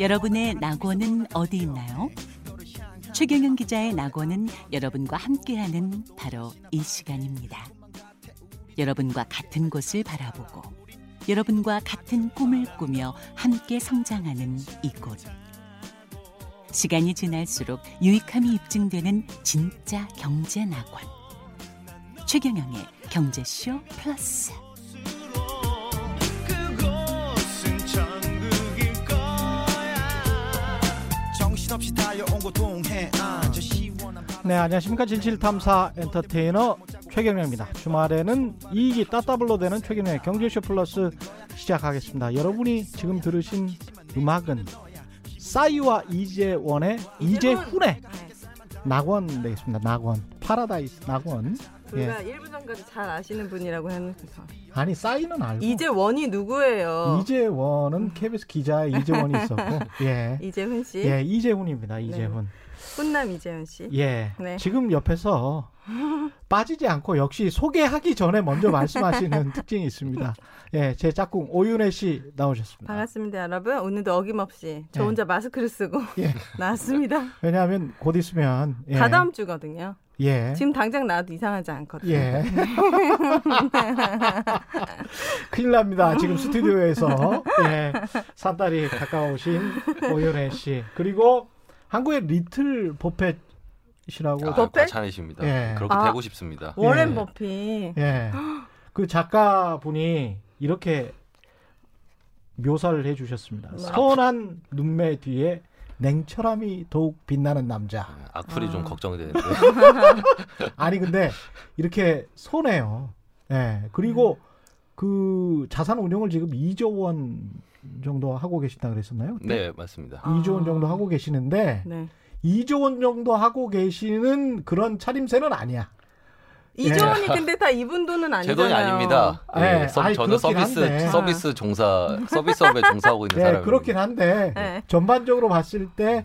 여러분의 낙원은 어디 있나요? 최경영 기자의 낙원은 여러분과 함께하는 바로 이 시간입니다. 여러분과 같은 곳을 바라보고 여러분과 같은 꿈을 꾸며 함께 성장하는 이곳. 시간이 지날수록 유익함이 입증되는 진짜 경제 낙원. 최경영의 경제쇼 플러스. 네, 안녕하십니까. 진실탐사 엔터테이너 최경영입니다. 주말에는 이익이 따따블로 되는 최경영의 경제쇼 플러스 시작하겠습니다. 여러분이 지금 들으신 음악은 싸이와 이재원의 이재훈의 낙원 되겠습니다. 낙원. 파라다이스 낙원. 예. 우리가 1분 전까지 잘 아시는 분이라고 했는데 아니, 싸이는 알고. 이재원이 누구예요? 이재원은 KBS 기자의 이재원이 있었고, 예. 이재훈 씨, 예, 이재훈입니다. 이재훈. 훈남 이재훈 씨. 예. 네. 지금 옆에서 빠지지 않고 역시 소개하기 전에 먼저 말씀하시는 특징이 있습니다. 예, 제 짝꿍 오윤혜 씨 나오셨습니다. 반갑습니다, 여러분. 오늘도 어김없이 저 네. 혼자 마스크를 쓰고 예. 나왔습니다. 왜냐하면 곧 있으면 예. 다 다음 주거든요. 예. 지금 당장 나와도 이상하지 않거든요. 예. 큰일 납니다. 지금 스튜디오에서 예. 산딸이 가까우신 오윤혜 씨 그리고 한국의 리틀 버펫이라고 아, 버펫? 과찬이십니다. 예. 그렇게 아. 되고 싶습니다. 워렌 예. 버핏. 예. 그 작가분이 이렇게 묘사를 해주셨습니다. 선한 눈매 뒤에 냉철함이 더욱 빛나는 남자. 악플이 아. 좀 걱정이 되는데. 아니 근데 이렇게 손해요. 예. 그리고 그 자산 운용을 지금 2조 원 정도 하고 계신다 그랬었나요? 네, 맞습니다. 2조 원 정도 하고 계시는데 네. 2조 원 정도 하고 계시는 그런 차림새는 아니야. 이재원이 근데 다 이분 돈은 제 아니잖아요. 돈이 아닙니다. 네, 예, 서- 아이, 저는 그렇긴 서비스 한데. 서비스 종사 서비스업에 종사하고 있는 네, 사람입니다. 그렇긴 한데 네. 전반적으로 봤을 때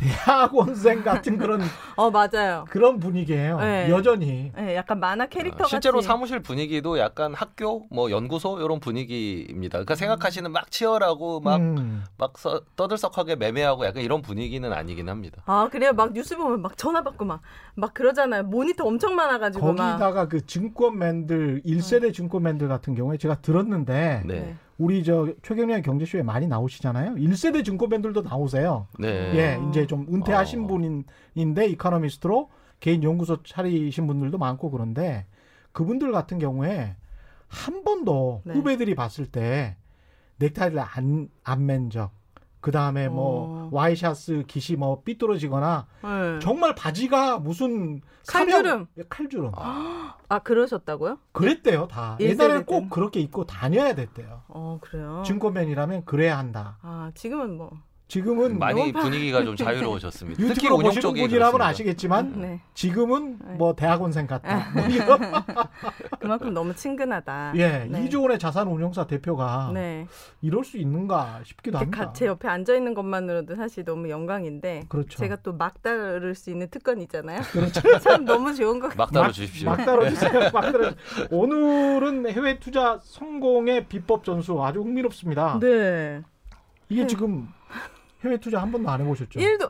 대학원생 같은 그런 어 맞아요. 그런 분위기예요. 네. 여전히. 네, 약간 만화 캐릭터 어, 실제로 같이. 사무실 분위기도 약간 학교, 뭐 연구소 이런 분위기입니다. 그러니까 생각하시는 막 치열하고 막 음. 막 서- 떠들썩하게 매매하고 약간 이런 분위기는 아니긴 합니다. 아 그래요 막 뉴스 보면 막 전화 받고 막 막 그러잖아요 모니터 엄청 많아가지고 막 거기다가 그 증권맨들 1세대 증권맨들 같은 경우에 제가 들었는데 네. 우리 저 최경련의 경제쇼에 많이 나오시잖아요. 1세대 증권맨들도 나오세요. 네. 예, 이제 좀 은퇴하신 어. 분인데 이카노미스트로 개인 연구소 차리신 분들도 많고 그런데 그분들 같은 경우에 한 번도 네. 후배들이 봤을 때 넥타이를 안 안맨 적, 그 다음에 뭐 어. 와이셔츠 깃이 뭐 삐뚤어지거나 네. 정말 바지가 무슨 칼주름. 사명- 예, 칼주름. 아 그러셨다고요? 그랬대요 다. 일 옛날에는 세대 꼭 때는. 그렇게 입고 다녀야 됐대요. 어 그래요. 증권맨이라면 그래야 한다. 아 지금은 뭐 지금은 많이 너무 분위기가 좀 자유로워졌습니다. 특히 운영 쪽이 분이라면 그렇습니다. 아시겠지만 네. 지금은 네. 뭐 대학원생 같다. 뭐 이런. 그만큼 너무 친근하다. 예, 네. 이조원의 자산 운용사 대표가 네. 이럴 수 있는가 싶기도 합니다. 가- 제 옆에 앉아 있는 것만으로도 사실 너무 영광인데 그렇죠. 제가 또 막 다룰 수 있는 특권 있잖아요. 그렇죠. 참 너무 좋은 것 같아요. 막 다뤄 주십시오. 막 다뤄주세요. 막 다뤄. 오늘은 해외 투자 성공의 비법 전수 아주 흥미롭습니다. 네. 이게 지금 해외 투자 한 번도 안 해보셨죠? 일도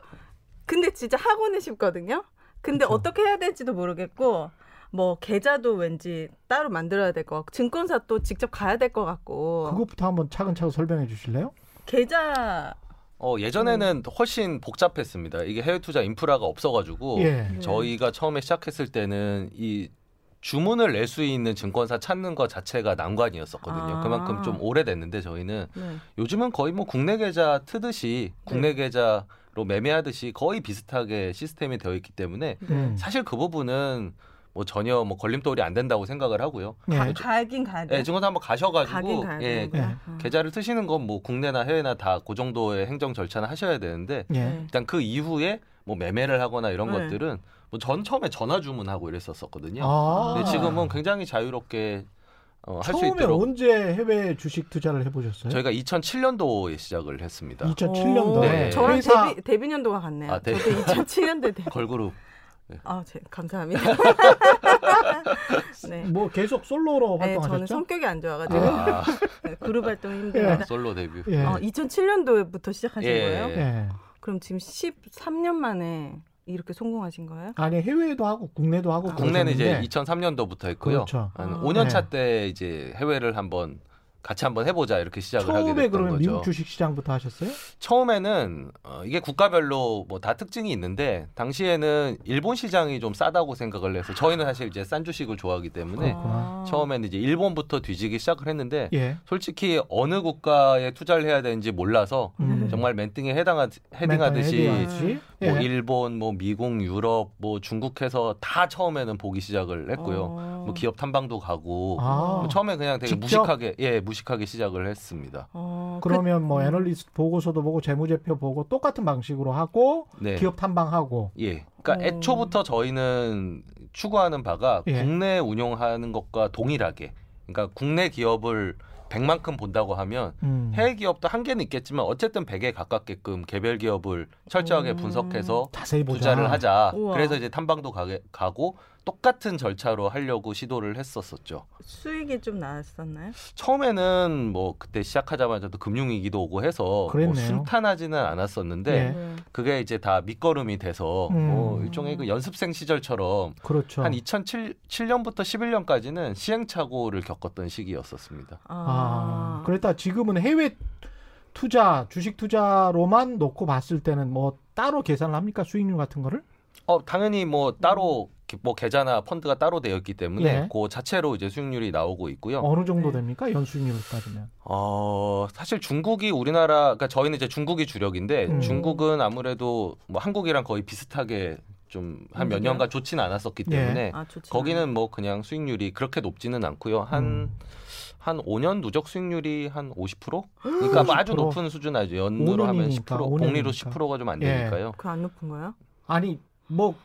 근데 진짜 하고는 싶거든요. 근데 그쵸. 어떻게 해야 될지도 모르겠고 뭐 계좌도 왠지 따로 만들어야 될 것 같고 증권사 또 직접 가야 될 것 같고 그것부터 한번 차근차근 설명해 주실래요? 계좌 어, 예전에는 훨씬 복잡했습니다. 이게 해외 투자 인프라가 없어가지고 예. 네. 저희가 처음에 시작했을 때는 이 주문을 낼 수 있는 증권사 찾는 것 자체가 난관이었었거든요. 아. 그만큼 좀 오래됐는데 저희는 네. 요즘은 거의 뭐 국내 계좌 트듯이 국내 계좌로 매매하듯이 거의 비슷하게 시스템이 되어 있기 때문에 음. 사실 그 부분은 뭐 전혀 뭐 걸림돌이 안 된다고 생각을 하고요. 예. 가, 가긴 가야 돼. 예, 증권사 한번 가셔가지고 예, 되는구나. 예. 어. 계좌를 트시는 건 뭐 국내나 해외나 다 그 정도의 행정 절차는 하셔야 되는데 예. 네. 일단 그 이후에 뭐 매매를 하거나 이런 네. 것들은 뭐 전 처음에 전화 주문하고 이랬었었거든요. 아. 근데 지금은 굉장히 자유롭게 어, 할수 처음에 있도록 언제 해외 주식 투자를 해보셨어요? 저희가 2007년도에 시작을 했습니다. 2007년도에 오, 네. 저랑 데뷔, 데뷔 년도가 같네요. 아, 네. 저도 2007년도에 데뷔. 걸그룹 아, 제, 감사합니다. 네. 뭐 계속 솔로로 네, 저는 활동하셨죠? 성격이 안 좋아가지고 아, 네, 그룹 활동이 예. 힘듭니다. 솔로 데뷔. 예. 어, 2007년도부터 시작하신 예. 거예요? 예. 그럼 지금 13년 만에 이렇게 성공하신 거예요? 아니 해외도 하고 국내도 하고 국내는 이제 그러셨는데 2003년도부터 했고요. 그렇죠. 한 아. 5년 차 네. 때 이제 해외를 한번 같이 한번 해보자 이렇게 시작을 하게 처음에 됐던 그러면 거죠. 미국 주식 시장부터 하셨어요? 처음에는 어, 이게 국가별로 뭐 다 특징이 있는데 당시에는 일본 시장이 좀 싸다고 생각을 해서 저희는 사실 이제 싼 주식을 좋아하기 때문에. 아. 처음에는 이제 일본부터 뒤지기 시작을 했는데 예. 솔직히 어느 국가에 투자를 해야 되는지 몰라서 음. 정말 맨땅에 해당하 헤딩하듯이. 뭐 예. 일본, 뭐 미국, 유럽, 뭐 중국해서 다 처음에는 보기 시작을 했고요. 어. 뭐 기업 탐방도 가고 아. 뭐 처음에 그냥 되게 직접? 무식하게 예 무식하게 시작을 했습니다. 어, 그러면 뭐 음. 애널리스트 보고서도 보고 재무제표 보고 똑같은 방식으로 하고 네. 기업 탐방하고 예. 그러니까 어. 애초부터 저희는 추구하는 바가 예. 국내 운용하는 것과 동일하게 그러니까 국내 기업을 100만큼 본다고 하면 음. 해외 기업도 한계는 있겠지만 어쨌든 100에 가깝게끔 개별 기업을 철저하게 음. 분석해서 자세히 보자. 투자를 하자. 우와. 그래서 이제 탐방도 가게, 가고 똑같은 절차로 하려고 시도를 했었었죠. 수익이 좀 나았었나요? 처음에는 뭐 그때 시작하자마자도 금융위기도 오고 해서 뭐. 순탄하지는 않았었는데 예. 네. 그게 이제 다 밑거름이 돼서 음. 뭐 일종의 그 연습생 시절처럼 그렇죠. 한 2007년부터 11년까지는 시행착오를 겪었던 시기였었습니다. 아, 그랬다 지금은 해외 투자, 주식 투자로만 놓고 봤을 때는 뭐 따로 계산을 합니까? 수익률 같은 거를? 어 당연히 뭐 따로 기- 뭐 계좌나 펀드가 따로 되어 있기 때문에 예. 그 자체로 이제 수익률이 나오고 있고요. 어느 정도 네. 됩니까? 연수익률 따지면. 어 사실 중국이 우리나라 그러니까 저희는 이제 중국이 주력인데 음. 중국은 아무래도 뭐 한국이랑 거의 비슷하게 좀 한 몇? 년간 좋지는 않았었기 예. 때문에 아, 좋지. 거기는 뭐 그냥 수익률이 그렇게 높지는 않고요. 한 음. 한 5년 누적 수익률이 한 50%? 그러니까 뭐 아주 50%? 높은 수준 아니죠. 연으로 하면 5년이니까, 10%, 복리로 5년이니까. 10%가 좀안 예. 되니까요. 그안 높은 거예요? 아니 뭐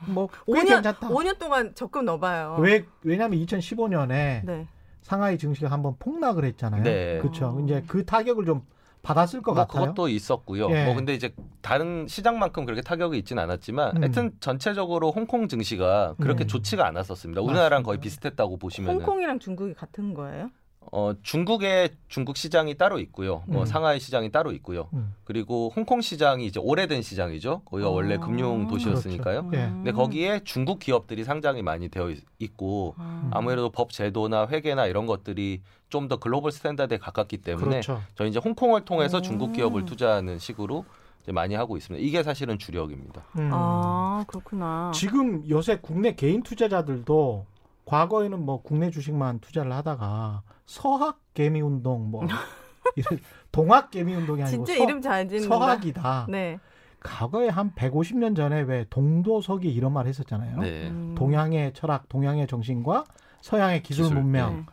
뭐꽤 5년 괜찮다. 5년 동안 적금 넣어봐요. 왜 왜냐면 2015년에 네. 상하이 증시가 한번 폭락을 했잖아요. 네. 그렇죠. 어. 이제 그 타격을 좀 받았을 것 뭐 같아요. 그것도 있었고요. 예. 뭐 근데 이제 다른 시장만큼 그렇게 타격이 있지는 않았지만 음. 하여튼 전체적으로 홍콩 증시가 그렇게 네. 좋지가 않았었습니다. 우리나라랑 맞습니다. 거의 비슷했다고 보시면 홍콩이랑 중국이 같은 거예요? 어, 중국의 중국 시장이 따로 있고요. 뭐 음. 상하이 시장이 따로 있고요. 음. 그리고 홍콩 시장이 이제 오래된 시장이죠. 거기가 어. 원래 금융 도시였으니까요. 예. 근데 거기에 중국 기업들이 상장이 많이 되어 있- 있고 아. 아무래도 법 제도나 회계나 이런 것들이 좀 더 global standard에 가깝기 때문에 그렇죠. 저희 이제 홍콩을 통해서 오. 중국 기업을 투자하는 식으로 이제 많이 하고 있습니다. 이게 사실은 주력입니다. 음. 아 그렇구나. 지금 요새 국내 개인 투자자들도 과거에는 뭐 국내 주식만 투자를 하다가 서학 개미 운동 뭐 이런 동학 개미 운동이 아니고 진짜 서, 이름 잘 짓는다. 서학이다. 네. 과거에 한 150년 전에 왜 동도서기 이런 말 했었잖아요. 네. 음. 동양의 철학, 동양의 정신과 서양의 기술, 기술, 문명. 네.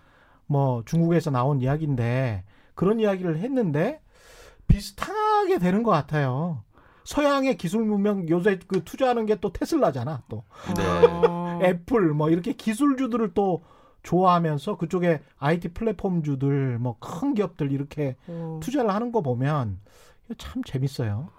뭐 중국에서 나온 이야기인데 그런 이야기를 했는데 비슷하게 되는 것 같아요. 서양의 기술 문명 요새 그 투자하는 게 또 테슬라잖아. 또 네. 어. 애플 뭐 이렇게 기술주들을 또 좋아하면서 그쪽에 IT 플랫폼주들 뭐 큰 기업들 이렇게 오. 투자를 하는 거 보면 참 재밌어요.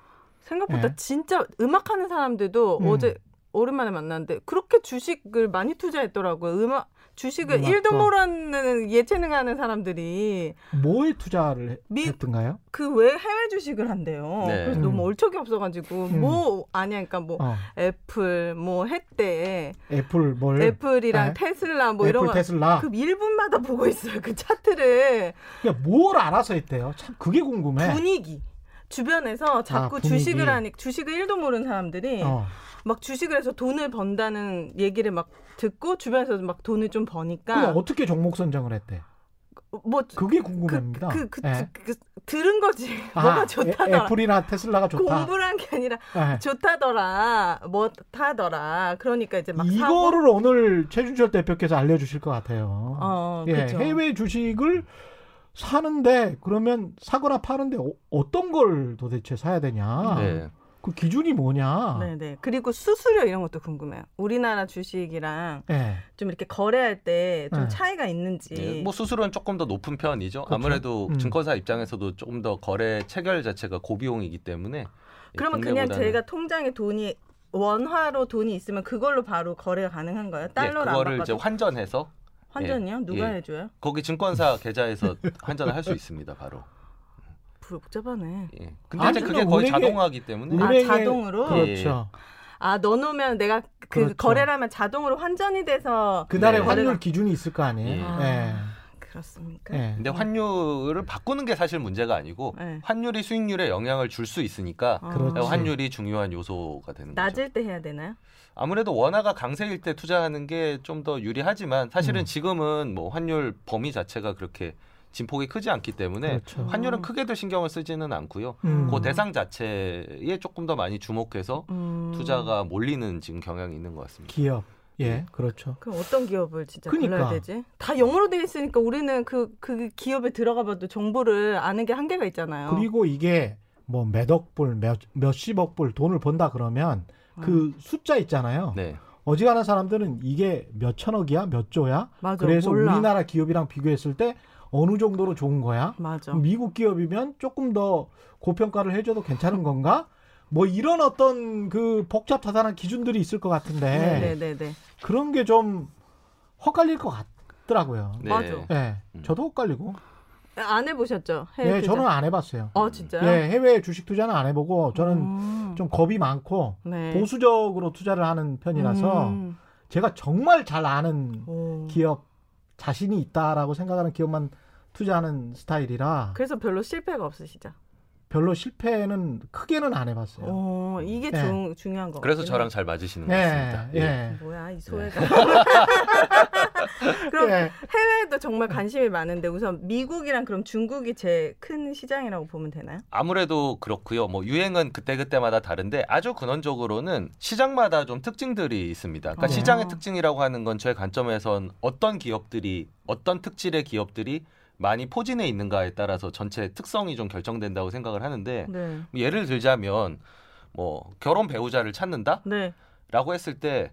생각보다 네. 진짜 음악하는 사람들도 음. 어제 오랜만에 만났는데 그렇게 주식을 많이 투자했더라고요. 음악 주식을. 일도 모르는 예체능하는 사람들이 뭐에 투자를 해- 미- 했던가요? 그 왜 해외 주식을 한대요. 네. 그래서 음. 너무 얼척이 없어가지고 음. 뭐 아니야, 그러니까 뭐 어, 애플 뭐 했대, 애플 뭘 애플이랑 네. 테슬라 뭐 이런 애플 거. 테슬라 그 1분마다 보고 있어요. 그 차트를 그러니까 뭘 알아서 했대요. 참 그게 궁금해. 분위기 주변에서 자꾸 아. 주식을 하니 주식을 1도 모르는 사람들이 어. 막 주식을 해서 돈을 번다는 얘기를 막 듣고 주변에서 막 돈을 좀 버니까 어떻게 종목 선정을 했대? 뭐 그게 그, 궁금합니다. 그, 그, 예. 그, 들은 거지. 아, 뭐가 애- 좋다더라. 애플이나 테슬라가 좋다. 공부를 한게 아니라 예. 좋다더라. 뭐 타더라. 그러니까 이제 막 사고. 이거를 오늘 최준철 대표께서 알려주실 것 같아요. 어, 예, 그죠. 해외 주식을 사는데 그러면 사거나 파는데 어, 떤걸 도대체 사야 되냐? 네. 그 기준이 뭐냐? 네네. 그리고 수수료 이런 것도 궁금해요. 우리나라 주식이랑 예. 좀 이렇게 거래할 때좀 네. 차이가 있는지. 예, 뭐 수수료는 조금 더 높은 편이죠. 그렇죠. 아무래도 음. 증권사 입장에서도 조금 더 거래 체결 자체가 고비용이기 때문에 예, 그러면 그냥 제가 통장에 돈이 원화로 돈이 있으면 그걸로 바로 거래가 가능한 거예요? 예, 달러를 안 그거를 이제 환전해서 환전이요? 누가 예. 해줘요? 거기 증권사 계좌에서 환전을 할 수 있습니다. 바로. 복잡하네. 예. 근데 아니, 이제 그게 거의 은행에- 자동화기 때문에 아, 은행에- 자동으로? 그렇죠. 아 넣어놓으면 내가 그 그렇죠. 거래를 하면 자동으로 환전이 돼서 그날의 네. 환율 기준이 있을 거 아니에요. 예. 예. 그렇습니까? 예. 근데 환율을 바꾸는 게 사실 문제가 아니고 네. 환율이 수익률에 영향을 줄 수 있으니까 아. 그렇지. 환율이 중요한 요소가 되는 거죠. 낮을 때 해야 되나요? 아무래도 원화가 강세일 때 투자하는 게 좀 더 유리하지만 사실은 음. 지금은 뭐 환율 범위 자체가 그렇게 진폭이 크지 않기 때문에 그렇죠. 환율은 크게도 신경을 쓰지는 않고요. 음. 그 대상 자체에 조금 더 많이 주목해서 음. 투자가 몰리는 지금 경향이 있는 것 같습니다. 기업. 예, 그렇죠. 그럼 어떤 기업을 진짜 그러니까. 골라야 되지? 다 영어로 돼 있으니까 우리는 그, 그 기업에 들어가봐도 정보를 아는 게 한계가 있잖아요. 그리고 이게 뭐 몇억 불, 몇, 몇십억 불 돈을 번다 그러면 그 숫자 있잖아요. 네. 어지간한 사람들은 이게 몇 천억이야, 몇 조야. 맞아, 그래서 몰라. 우리나라 기업이랑 비교했을 때 어느 정도로 좋은 거야? 맞아. 미국 기업이면 조금 더 고평가를 해줘도 괜찮은 건가? 뭐 이런 어떤 그 복잡하다는 기준들이 있을 것 같은데 네네네. 그런 게 좀 헛갈릴 것 같더라고요. 네. 맞아. 예, 음. 저도 헛갈리고. 안 해보셨죠? 해외 예, 투자? 저는 안 해봤어요. 어 진짜요? 예, 해외 주식 투자는 안 해보고 저는 음. 좀 겁이 많고 네. 보수적으로 투자를 하는 편이라서 음. 제가 정말 잘 아는 오. 기업 자신이 있다라고 생각하는 기업만 투자하는 스타일이라 그래서 별로 실패가 없으시죠? 별로 실패는 크게는 안 해봤어요. 어, 이게 네. 중, 중요한 거 그래서 저랑. 잘 맞으시는 것 예, 같습니다. 예. 뭐야 이 소외가 그럼 예. 해외에도 정말 관심이 많은데 우선 미국이랑 그럼 중국이 제일 큰 시장이라고 보면 되나요? 아무래도 그렇고요. 뭐 유행은 그때 그때마다 다른데 아주 근원적으로는 시장마다 좀 특징들이 있습니다. 그러니까 어. 시장의 특징이라고 하는 건제 관점에선 어떤 기업들이 어떤 특질의 기업들이 많이 포진해 있는가에 따라서 전체 특성이 좀 결정된다고 생각을 하는데 네. 예를 들자면 뭐 결혼 배우자를 찾는다라고 네. 했을 때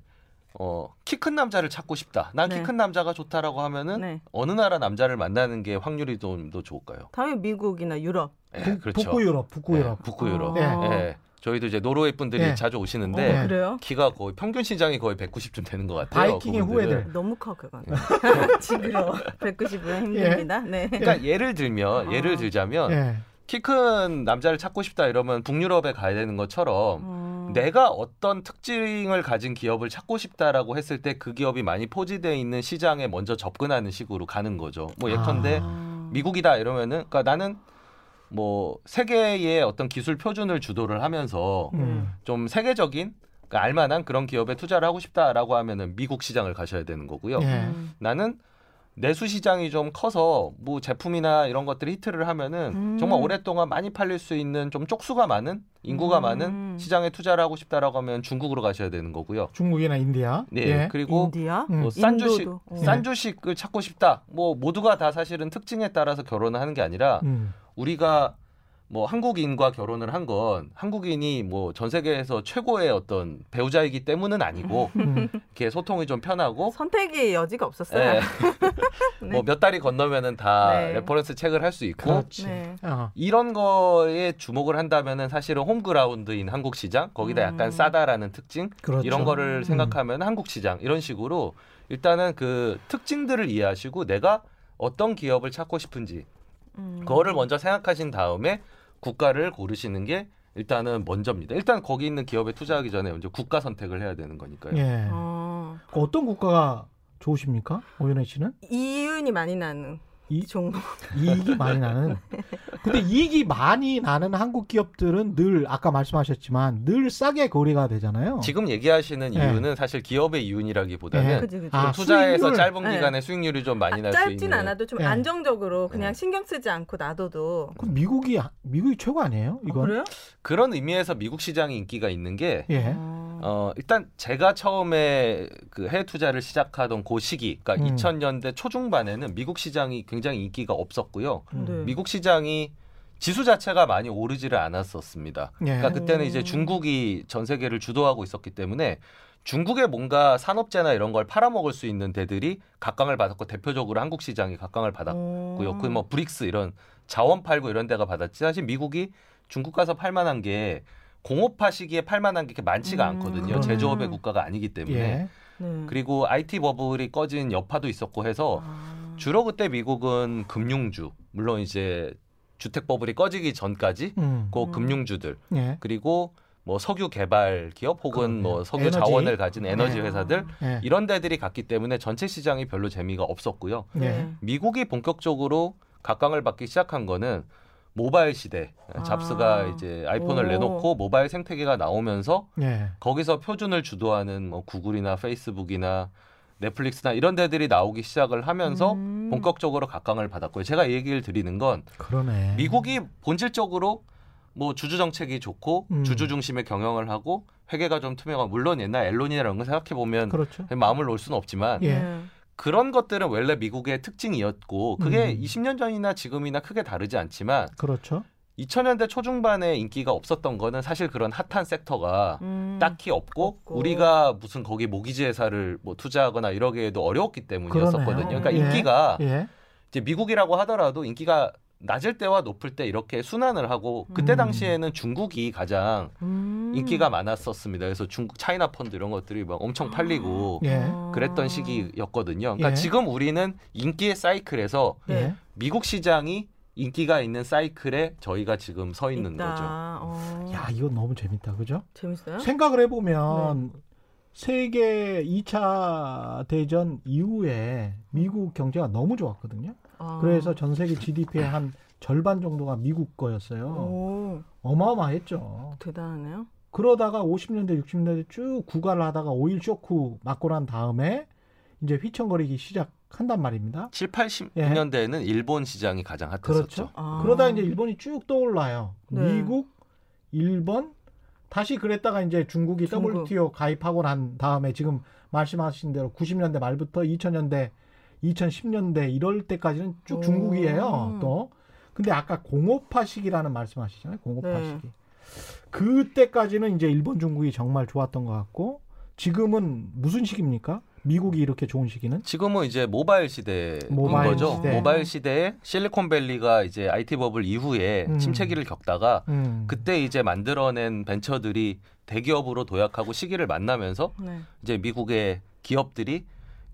어, 키 큰 남자를 찾고 싶다. 난키 네. 큰 남자가 좋다라고 하면은 네. 어느 나라 남자를 만나는 게 확률이 좀 더 좋을까요? 당연히 미국이나 유럽. 예, 북, 그렇죠. 북부 유럽, 북부 예, 유럽. 북부 유럽. 예. 예. 저희도 이제 노르웨이 분들이 예. 자주 어, 오시는데 네. 그래요? 키가 거의 평균 신장이 거의 190쯤 되는 것 같아요. 바이킹의 그분들은. 후예들. 너무 커 그건. 징그러워. 190은 힘듭니다. 네. 그러니까 예를 들면 아. 예를 들자면 예. 키큰 남자를 찾고 싶다 이러면 북유럽에 가야 되는 것처럼 음. 내가 어떤 특징을 가진 기업을 찾고 싶다라고 했을 때 그 기업이 많이 포지되어 있는 시장에 먼저 접근하는 식으로 가는 거죠. 뭐 예컨대 아. 미국이다 이러면은 그러니까 나는 뭐 세계의 어떤 기술 표준을 주도를 하면서 음. 좀 세계적인 그러니까 알만한 그런 기업에 투자를 하고 싶다라고 하면은 미국 시장을 가셔야 되는 거고요. 예. 음. 나는 내수 시장이 좀 커서 뭐 제품이나 이런 것들이 히트를 하면은 음. 정말 오랫동안 많이 팔릴 수 있는 좀 쪽수가 많은 인구가 음. 많은 시장에 투자를 하고 싶다라고 하면 중국으로 가셔야 되는 거고요. 중국이나 인디아. 네 예. 그리고 인디아? 음. 뭐싼 주식 인도도. 어. 싼 주식을 찾고 싶다. 뭐 모두가 다 사실은 특징에 따라서 결혼을 하는 게 아니라 음. 우리가 뭐 한국인과 결혼을 한 건 한국인이 뭐 전 세계에서 최고의 어떤 배우자이기 때문은 아니고 음. 이렇게 소통이 좀 편하고 선택의 여지가 없었어요. 예. 네. 뭐몇 달이 건너면은 다 네. reference check를 할 수 있고 그렇지. 네. 어. 이런 거에 주목을 한다면은 사실은 홈그라운드인 한국 시장 거기다 약간 음. 싸다라는 특징 그렇죠. 이런 거를 음. 생각하면 한국 시장 이런 식으로 일단은 그 특징들을 이해하시고 내가 어떤 기업을 찾고 싶은지 음. 그거를 먼저 생각하신 다음에 국가를 고르시는 게 일단은 먼저입니다. 일단 거기 있는 기업에 투자하기 전에 먼저 국가 선택을 해야 되는 거니까요. 예. 어. 어떤 국가가 좋으십니까? 오연혜 씨는? 이윤이 많이 나는 이 종목. 이익이 많이 나는. 근데 이익이 많이 나는 한국 기업들은 늘 아까 말씀하셨지만 늘 싸게 거래가 되잖아요. 지금 얘기하시는 네. 이유는 사실 기업의 이윤이라기보다는 네. 그지 그지. 아, 투자해서 수익률. 짧은 네. 기간에 수익률이 좀 많이 날수 짧진 있는 않아도 좀 예. 안정적으로 그냥 네. 신경 쓰지 않고 놔둬도. 그럼 미국이 미국이 최고 아니에요? 아, 이건. 그래요? 그런 의미에서 미국 시장이 인기가 있는 게 예. 어. 어, 일단 제가 처음에 그 해외 투자를 시작하던 그 시기, 그러니까 음. 2000년대 초중반에는 미국 시장이 굉장히 인기가 없었고요. 음. 네. 미국 시장이 지수 자체가 많이 오르지를 않았었습니다. 예. 그러니까 그때는 오. 이제 중국이 전 세계를 주도하고 있었기 때문에 중국의 뭔가 산업재나 이런 걸 팔아먹을 수 있는 데들이 각광을 받았고 대표적으로 한국 시장이 각광을 받았고요. 어. 그뭐 브릭스 이런 자원 팔고 이런 데가 받았지 사실 미국이 중국 가서 팔만한 게 공업화 시기에 팔 만한 게 그렇게 많지가 음. 않거든요. 그러네. 제조업의 국가가 아니기 때문에. 예. 네. 그리고 IT 버블이 꺼진 여파도 있었고 해서 아. 주로 그때 미국은 금융주, 물론 이제 주택 버블이 꺼지기 전까지 음. 그 음. 금융주들 예. 그리고 뭐 석유 개발 기업 혹은. 뭐 석유 에너지. 자원을 가진 에너지 네. 회사들 예. 이런 데들이 갔기 때문에 전체 시장이 별로 재미가 없었고요. 예. 네. 미국이 본격적으로 각광을 받기 시작한 거는 모바일 시대. 아. 잡스가 이제 아이폰을 오. 내놓고 모바일 생태계가 나오면서 예. 거기서 표준을 주도하는 뭐 구글이나 페이스북이나 넷플릭스나 이런 데들이 나오기 시작을 하면서 음. 본격적으로 각광을 받았고요. 제가 이 얘기를 드리는 건 그러네. 미국이 본질적으로 뭐 주주 정책이 좋고 음. 주주 중심의 경영을 하고 회계가 좀 투명한 물론 옛날 앨론이나 이런 거 생각해 보면 그렇죠. 마음을 놓을 수는 없지만 예. 네. 그런 것들은 원래 미국의 특징이었고 그게 음. 20년 전이나 지금이나 크게 다르지 않지만 그렇죠. 2000년대 초중반에 인기가 없었던 거는 사실 그런 핫한 섹터가 음. 딱히 없고, 없고. 우리가 무슨 거기 모기지 회사를 뭐 투자하거나 이러기에도 어려웠기 때문이었었거든요. 그러네요. 그러니까 예. 인기가 예. 이제 미국이라고 하더라도 인기가 낮을 때와 높을 때 이렇게 순환을 하고 그때 음. 당시에는 중국이 가장 음. 인기가 많았었습니다. 그래서 중국 차이나 펀드 이런 것들이 막 엄청 팔리고 예. 아. 그랬던 시기였거든요. 그러니까 예. 지금 우리는 인기의 사이클에서 네. 예. 미국 시장이 인기가 있는 사이클에 저희가 지금 서 있는 있다. 거죠. 어. 야, 이거 너무 재밌다. 그죠? 재밌어요? 생각을 해 보면 네. 세계 2차 대전 이후에 미국 경제가 너무 좋았거든요. 아. 그래서 전 세계 GDP의 한 절반 정도가 미국 거였어요. 오, 어마어마했죠. 대단하네요. 그러다가 50년대, 60년대 쭉 구가를 하다가 오일 쇼크 맞고 난 다음에 이제 휘청거리기 시작한단 말입니다. 7, 80년대에는 일본 시장이 가장 핫했었죠. 그렇죠. 아. 그러다 이제 일본이 쭉 떠올라요. 네. 미국, 일본, 다시 그랬다가 이제 중국이 중국. WTO 가입하고 난 다음에 지금 말씀하신 대로 90년대 말부터 2000년대, 2010년대 이럴 때까지는 쭉 오. 중국이에요. 또. 근데 아까 공업화 시기라는 말씀하시잖아요. 공업화 네. 시기. 그때까지는 이제 일본, 중국이 정말 좋았던 것 같고 지금은 무슨 시기입니까? 미국이 이렇게 좋은 시기는? 지금은 이제 모바일 시대인 모바일 거죠. 시대. 모바일 시대에 실리콘밸리가 이제 IT 버블 이후에 음. 침체기를 겪다가 음. 그때 이제 만들어낸 벤처들이 대기업으로 도약하고 시기를 만나면서 네. 이제 미국의 기업들이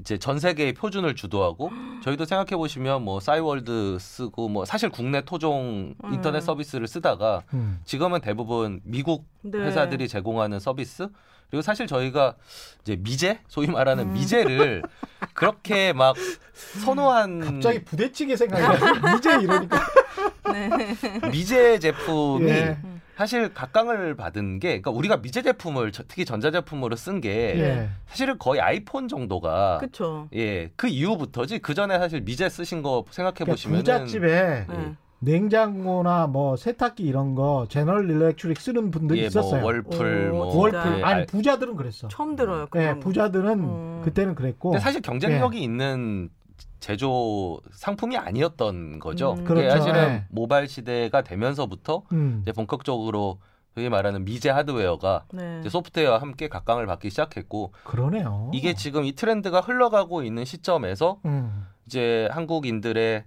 이제 전 세계의 표준을 주도하고 저희도 생각해 보시면 뭐 싸이월드 쓰고 뭐 사실 국내 토종 인터넷 음. 서비스를 쓰다가 음. 지금은 대부분 미국 네. 회사들이 제공하는 서비스 그리고 사실 저희가 이제 미제 소위 말하는 음. 미제를 그렇게 막 선호한 갑자기 부대찌개 생각이 나. 이제 이러니까. 네. 미제 제품이 예. 사실 각광을 받은 게 그러니까 우리가 미제 제품을 저- 특히 전자 제품으로 쓴게 예. 사실은 거의 아이폰 정도가 그쵸. 예, 그 이후부터지 그 전에 사실 미제 쓰신 거 생각해 그러니까 보시면 부잣집에 네. 냉장고나 뭐 세탁기 이런 거 제너럴 일렉트릭 쓰는 분들 이 예, 있었어요. 뭐 월풀 오, 뭐 월풀 예, 아니 알- 부자들은 그랬어. 처음 들어요. 예, 그건. 부자들은 음. 그때는 그랬고. 근데 사실 경쟁력이 예. 있는 제조 상품이 아니었던 거죠. 음. 그게 그렇죠. 사실은 예. 모바일 시대가 되면서부터 음, 이제 본격적으로 소위 말하는 미제 하드웨어가 네. 이제 소프트웨어와 함께 각광을 받기 시작했고 그러네요. 이게 지금 이 트렌드가 흘러가고 있는 시점에서 음, 이제 한국인들의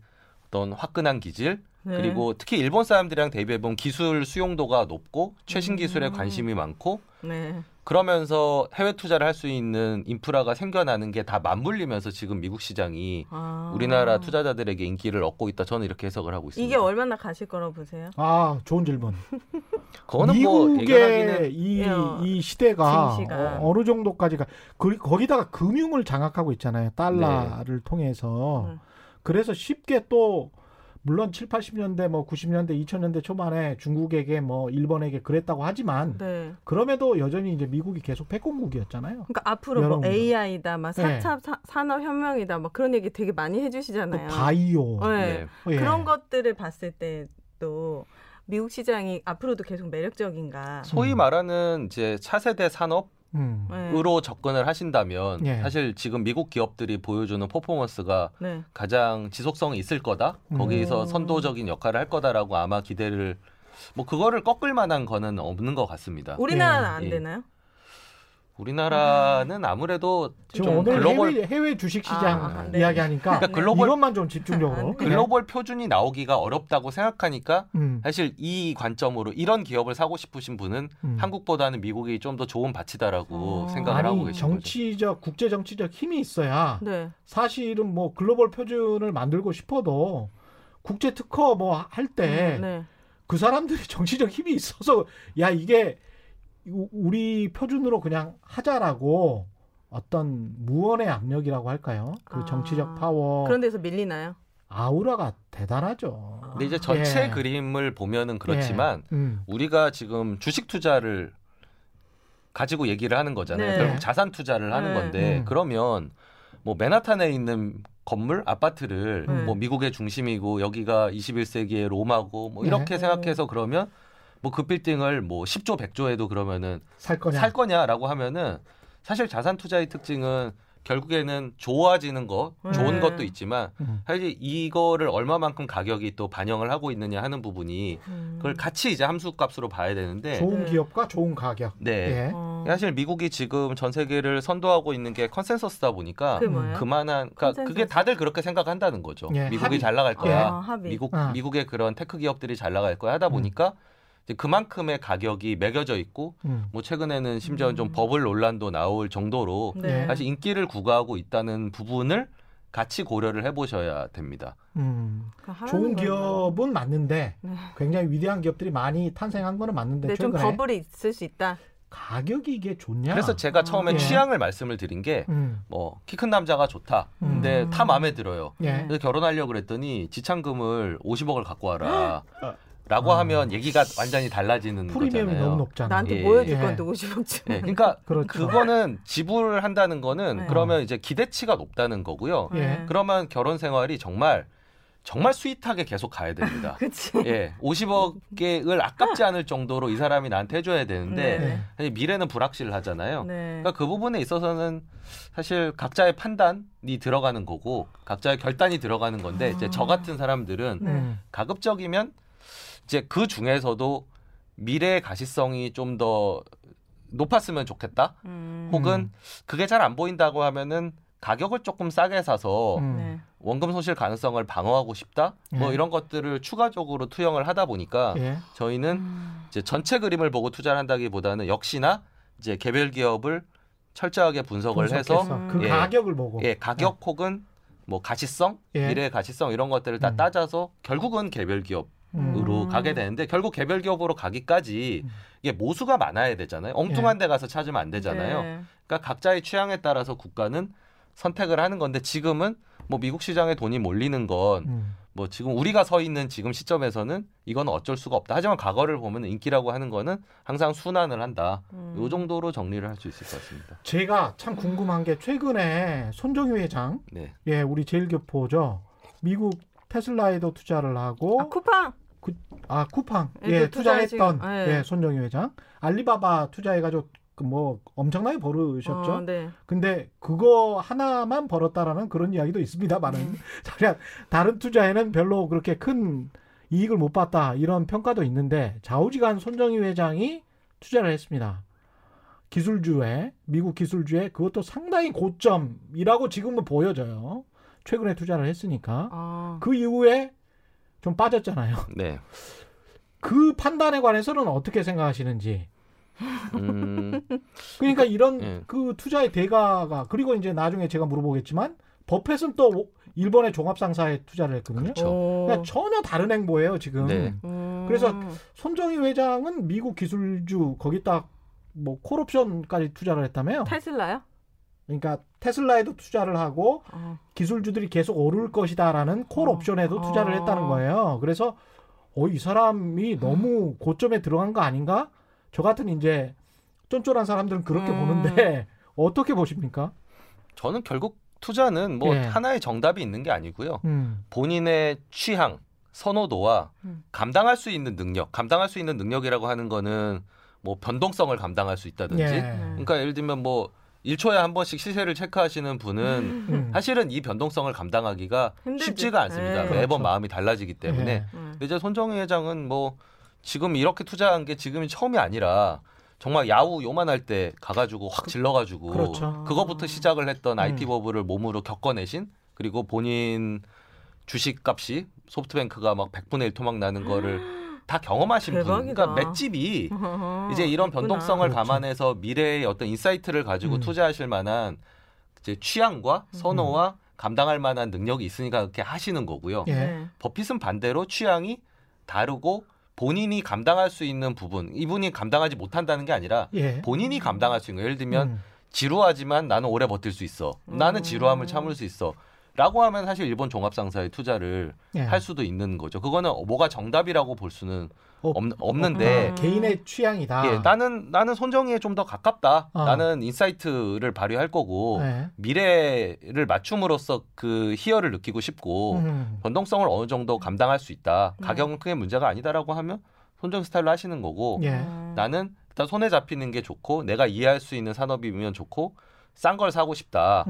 어떤 화끈한 기질 네. 그리고 특히 일본 사람들이랑 대비해 보면 기술 수용도가 높고 최신 기술에 음. 관심이 많고 네. 그러면서 해외 투자를 할 수 있는 인프라가 생겨나는 게 다 맞물리면서 지금 미국 시장이 아. 우리나라 투자자들에게 인기를 얻고 있다. 저는 이렇게 해석을 하고 있습니다. 이게 얼마나 가실 거라고 보세요? 아 좋은 질문. 그거는 뭐 미국의 예견하기는 이, 예. 이 시대가 증시가. 어, 느 정도까지가 그, 거기다가 금융을 장악하고 있잖아요. 달러를 통해서. 네. 그래서 쉽게 또 물론 7, 80년대 뭐 90년대 2000년대 초반에 중국에게 뭐 일본에게 그랬다고 하지만 네. 그럼에도 여전히 이제 미국이 계속 패권국이었잖아요. 그러니까 앞으로 뭐. AI다, 막 네. 4차 사- 산업 혁명이다, 막 그런 얘기 되게 많이 또 해주시잖아요. 바이오 네. 네. 예. 그런 것들을 봤을 때도 미국 시장이 앞으로도 계속 매력적인가. 소위 음. 말하는 이제 차세대 산업 으로 음. 네. 접근을 하신다면 예. 사실 지금 미국 기업들이 보여주는 퍼포먼스가 네. 가장 지속성이 있을 거다. 음. 거기서 선도적인 역할을 할 거다라고 아마 기대를 뭐 그거를 꺾을 만한 거는 없는 것 같습니다. 우리나라는 예. 안 예. 되나요? 우리나라는 아무래도 지금 좀 오늘 글로벌 해외, 해외 주식 시장 아, 네. 이야기하니까 그러니까 글로벌 이것만 좀 집중적으로. 아, 네. 글로벌 표준이 나오기가 어렵다고 생각하니까 음, 사실 이 관점으로 이런 기업을 사고 싶으신 분은 음. 한국보다는 미국이 좀 더 좋은 바치다라고 어. 생각을 하고 아니 계신 거죠. 정치적 국제 정치적 힘이 있어야 네. 사실은 뭐 글로벌 표준을 만들고 싶어도 국제 특허 뭐 할 때그 네. 사람들이 정치적 힘이 있어서 야 이게 우- 우리 표준으로 그냥 하자라고 어떤 무언의 압력이라고 할까요? 그 아. 정치적 파워 그런 데서 밀리나요? 아우라가 대단하죠. 근데 이제 전체 예. 그림을 보면은 그렇지만 예. 음. 우리가 지금 주식 투자를 가지고 얘기를 하는 거잖아요. 네. 결국 자산 투자를 하는 네. 건데 음. 그러면 뭐 맨하탄에 있는 건물 아파트를 네. 뭐 미국의 중심이고 여기가 21세기의 로마고 뭐 이렇게 네. 생각해서 그러면 뭐 그 빌딩을 뭐 10조 100조에도 그러면은 살 거냐? 살 거냐라고 하면은 사실 자산 투자의 특징은 결국에는 좋아지는 거 좋은 네. 것도 있지만 음. 사실 이거를 얼마만큼 가격이 또 반영을 하고 있느냐 하는 부분이 음. 그걸 같이 이제 함수값으로 봐야 되는데 좋은 네. 기업과 좋은 가격. 네. 예. 어. 사실 미국이 지금 전 세계를 선도하고 있는 게 consensus다 보니까 뭐예요? 그만한 그러니까 컨센서스? 그게 다들 그렇게 생각한다는 거죠. 예, 미국이 합의. 잘 나갈 거야. 아. 미국 아. 미국의 그런 tech 기업들이 잘 나갈 거야 하다 음. 보니까 이제 그만큼의 가격이 매겨져 있고 음. 뭐 최근에는 심지어 좀 음. 버블 논란도 나올 정도로 네. 사실 인기를 구가하고 있다는 부분을 같이 고려를 해보셔야 됩니다. 음. 하라는 좋은 거예요. 기업은 맞는데 네. 굉장히 위대한 기업들이 많이 탄생한 거는 맞는데 네, 좀 최근에 버블이 있을 수 있다. 가격이 이게 좋냐? 그래서 제가 처음에 예. 취향을 말씀을 드린 게 음. 뭐키 큰 남자가 좋다. 근데 음. 다 마음에 들어요. 예. 그래서 결혼하려고 그랬더니 지참금을 50억을 갖고 와라. 어. 라고 아. 하면 얘기가 완전히 달라지는 프리미엄이 거잖아요. 너무 높잖아. 나한테 예, 뭐 예. 건데 50억쯤. 네, 그러니까 그렇죠. 그거는 지불을 한다는 거는 네. 그러면 이제 기대치가 높다는 거고요. 예. 그러면 결혼 생활이 정말 정말 스윗하게 계속 가야 됩니다. 그치. 예, 50억을 아깝지 않을 정도로 이 사람이 나한테 해줘야 되는데 네. 사실 미래는 불확실하잖아요. 네. 그러니까 그 부분에 있어서는 사실 각자의 판단 이 들어가는 거고 각자의 결단이 들어가는 건데 이제 저 같은 사람들은 네. 음. 가급적이면 이제 그 중에서도 미래의 가시성이 좀 더 높았으면 좋겠다. 음. 혹은 그게 잘 안 보인다고 하면은 가격을 조금 싸게 사서 음. 네. 원금 손실 가능성을 방어하고 싶다. 뭐 예. 이런 것들을 추가적으로 투영을 하다 보니까 예. 저희는 음. 이제 전체 그림을 보고 투자를 한다기보다는 역시나 이제 개별 기업을 철저하게 분석을 해서 분석해서 그 예. 가격을 보고 예, 가격 혹은 뭐 가시성, 예. 미래의 가시성 이런 것들을 다 음. 따져서 결국은 개별 기업 으로 음. 가게 되는데 결국 개별 기업으로 가기까지 음. 이게 모수가 많아야 되잖아요. 엉뚱한 데 가서 찾으면 안 되잖아요. 네. 그러니까 각자의 취향에 따라서 국가는 선택을 하는 건데 지금은 뭐 미국 시장에 돈이 몰리는 건뭐 음. 지금 우리가 서 있는 지금 시점에서는 이건 어쩔 수가 없다. 하지만 과거를 보면 인기라고 하는 거는 항상 순환을 한다. 음. 요 정도로 정리를 할 수 있을 것 같습니다. 제가 참 궁금한 게 최근에 손정희 회장, 네. 예, 우리 제일교포죠. 미국 테슬라에도 투자를 하고 아, 쿠팡. 아 쿠팡 예, 예그 투자했던 지금, 예. 예 손정희 회장 알리바바 투자해가지고 그뭐 엄청나게 벌으셨죠. 어, 네. 근데 그거 하나만 벌었다라는 그런 이야기도 있습니다만은 음. 그냥 다른 투자에는 별로 그렇게 큰 이익을 못 봤다 이런 평가도 있는데 좌우지간 손정희 회장이 투자를 했습니다. 기술주에 미국 기술주에 그것도 상당히 고점이라고 지금은 보여져요. 최근에 투자를 했으니까 아. 그 이후에 좀 빠졌잖아요. 네. 그 판단에 관해서는 어떻게 생각하시는지. 음, 그러니까 이런 예. 그 투자의 대가가 그리고 이제 나중에 제가 물어보겠지만 버펫은 또 일본의 종합상사에 투자를 했거든요. 그렇죠. 오. 그러니까 전혀 다른 행보예요 지금. 네. 음. 그래서 손정희 회장은 미국 기술주 거기다 뭐 콜옵션까지 투자를 했다며요. 테슬라요? 그러니까 테슬라에도 투자를 하고 어. 기술주들이 계속 오를 것이다라는 콜 어. 옵션에도 투자를 어. 했다는 거예요. 그래서 어, 이 사람이 너무 고점에 들어간 거 아닌가? 저 같은 이제 쫀쫀한 사람들은 그렇게 음. 보는데 어떻게 보십니까? 저는 결국 투자는 뭐 예. 하나의 정답이 있는 게 아니고요. 음, 본인의 취향, 선호도와 음. 감당할 수 있는 능력, 감당할 수 있는 능력이라고 하는 거는 뭐 변동성을 감당할 수 있다든지. 예. 그러니까 예를 들면 뭐 1초에 한 번씩 시세를 체크하시는 분은 음. 사실은 이 변동성을 감당하기가 힘들지. 쉽지가 않습니다. 네. 매번 그렇죠. 마음이 달라지기 때문에. 예. 음. 이제 손정희 회장은 뭐 지금 이렇게 투자한 게 지금이 처음이 아니라 정말 야후 요만할 때 가가지고 확 질러가지고 그렇죠. 그거부터 시작을 했던 음. IT 버블을 몸으로 겪어내신 그리고 본인 주식값이 소프트뱅크가 막 100분의 1 토막 나는 거를 다 경험하신 분. 대박이다. 그러니까 맷집이 이제 이런 있구나. 변동성을 그렇죠. 감안해서 미래의 어떤 insight를 가지고 음. 투자하실 만한 이제 취향과 선호와 감당할 만한 능력이 있으니까 그렇게 하시는 거고요. 예. 네. 버핏은 반대로 취향이 다르고 본인이 감당할 수 있는 부분, 이분이 감당하지 못한다는 게 아니라 예. 본인이 감당할 수 있는 거. 예를 들면 음. 지루하지만 나는 오래 버틸 수 있어. 나는 음. 지루함을 참을 수 있어. 라고 하면 사실 일본 종합상사에 투자를 예. 할 수도 있는 거죠. 그거는 뭐가 정답이라고 볼 수는 없- 없, 없는데 음. 개인의 취향이다. 예, 나는 나는 손정의에 좀 더 가깝다. 어. 나는 insight를 발휘할 거고 예. 미래를 맞춤으로써 그 희열을 느끼고 싶고 음. 변동성을 어느 정도 감당할 수 있다. 음. 가격은 크게 문제가 아니다라고 하면 손정의 스타일로 하시는 거고 예. 음. 나는 일단 손에 잡히는 게 좋고 내가 이해할 수 있는 산업이면 좋고 싼 걸 사고 싶다.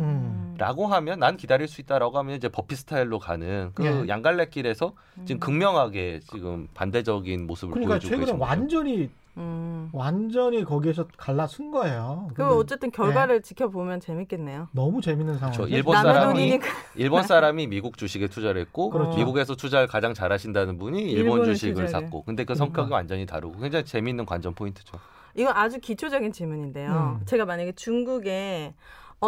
음. 라고 하면 난 기다릴 수 있다라고 하면 이제 버피 스타일로 가는 그 예. 양갈래길에서 지금 극명하게 지금 반대적인 모습을 그러니까 보여주고 최근에 거죠. 완전히 음. 완전히 거기에서 갈라쓴 거예요. 그 어쨌든 결과를 지켜보면 재밌겠네요. 너무 재밌는 상황이죠. 저 일본 사람이. 일본 사람이 미국 주식에 투자를 했고 그렇죠. 미국에서 투자를 가장 잘하신다는 분이 일본 주식을 투자를. 샀고 근데 그 성격이 그러니까. 완전히 다르고 굉장히 재미있는 관전 포인트죠. 이건 아주 기초적인 질문인데요. 음. 제가 만약에 중국에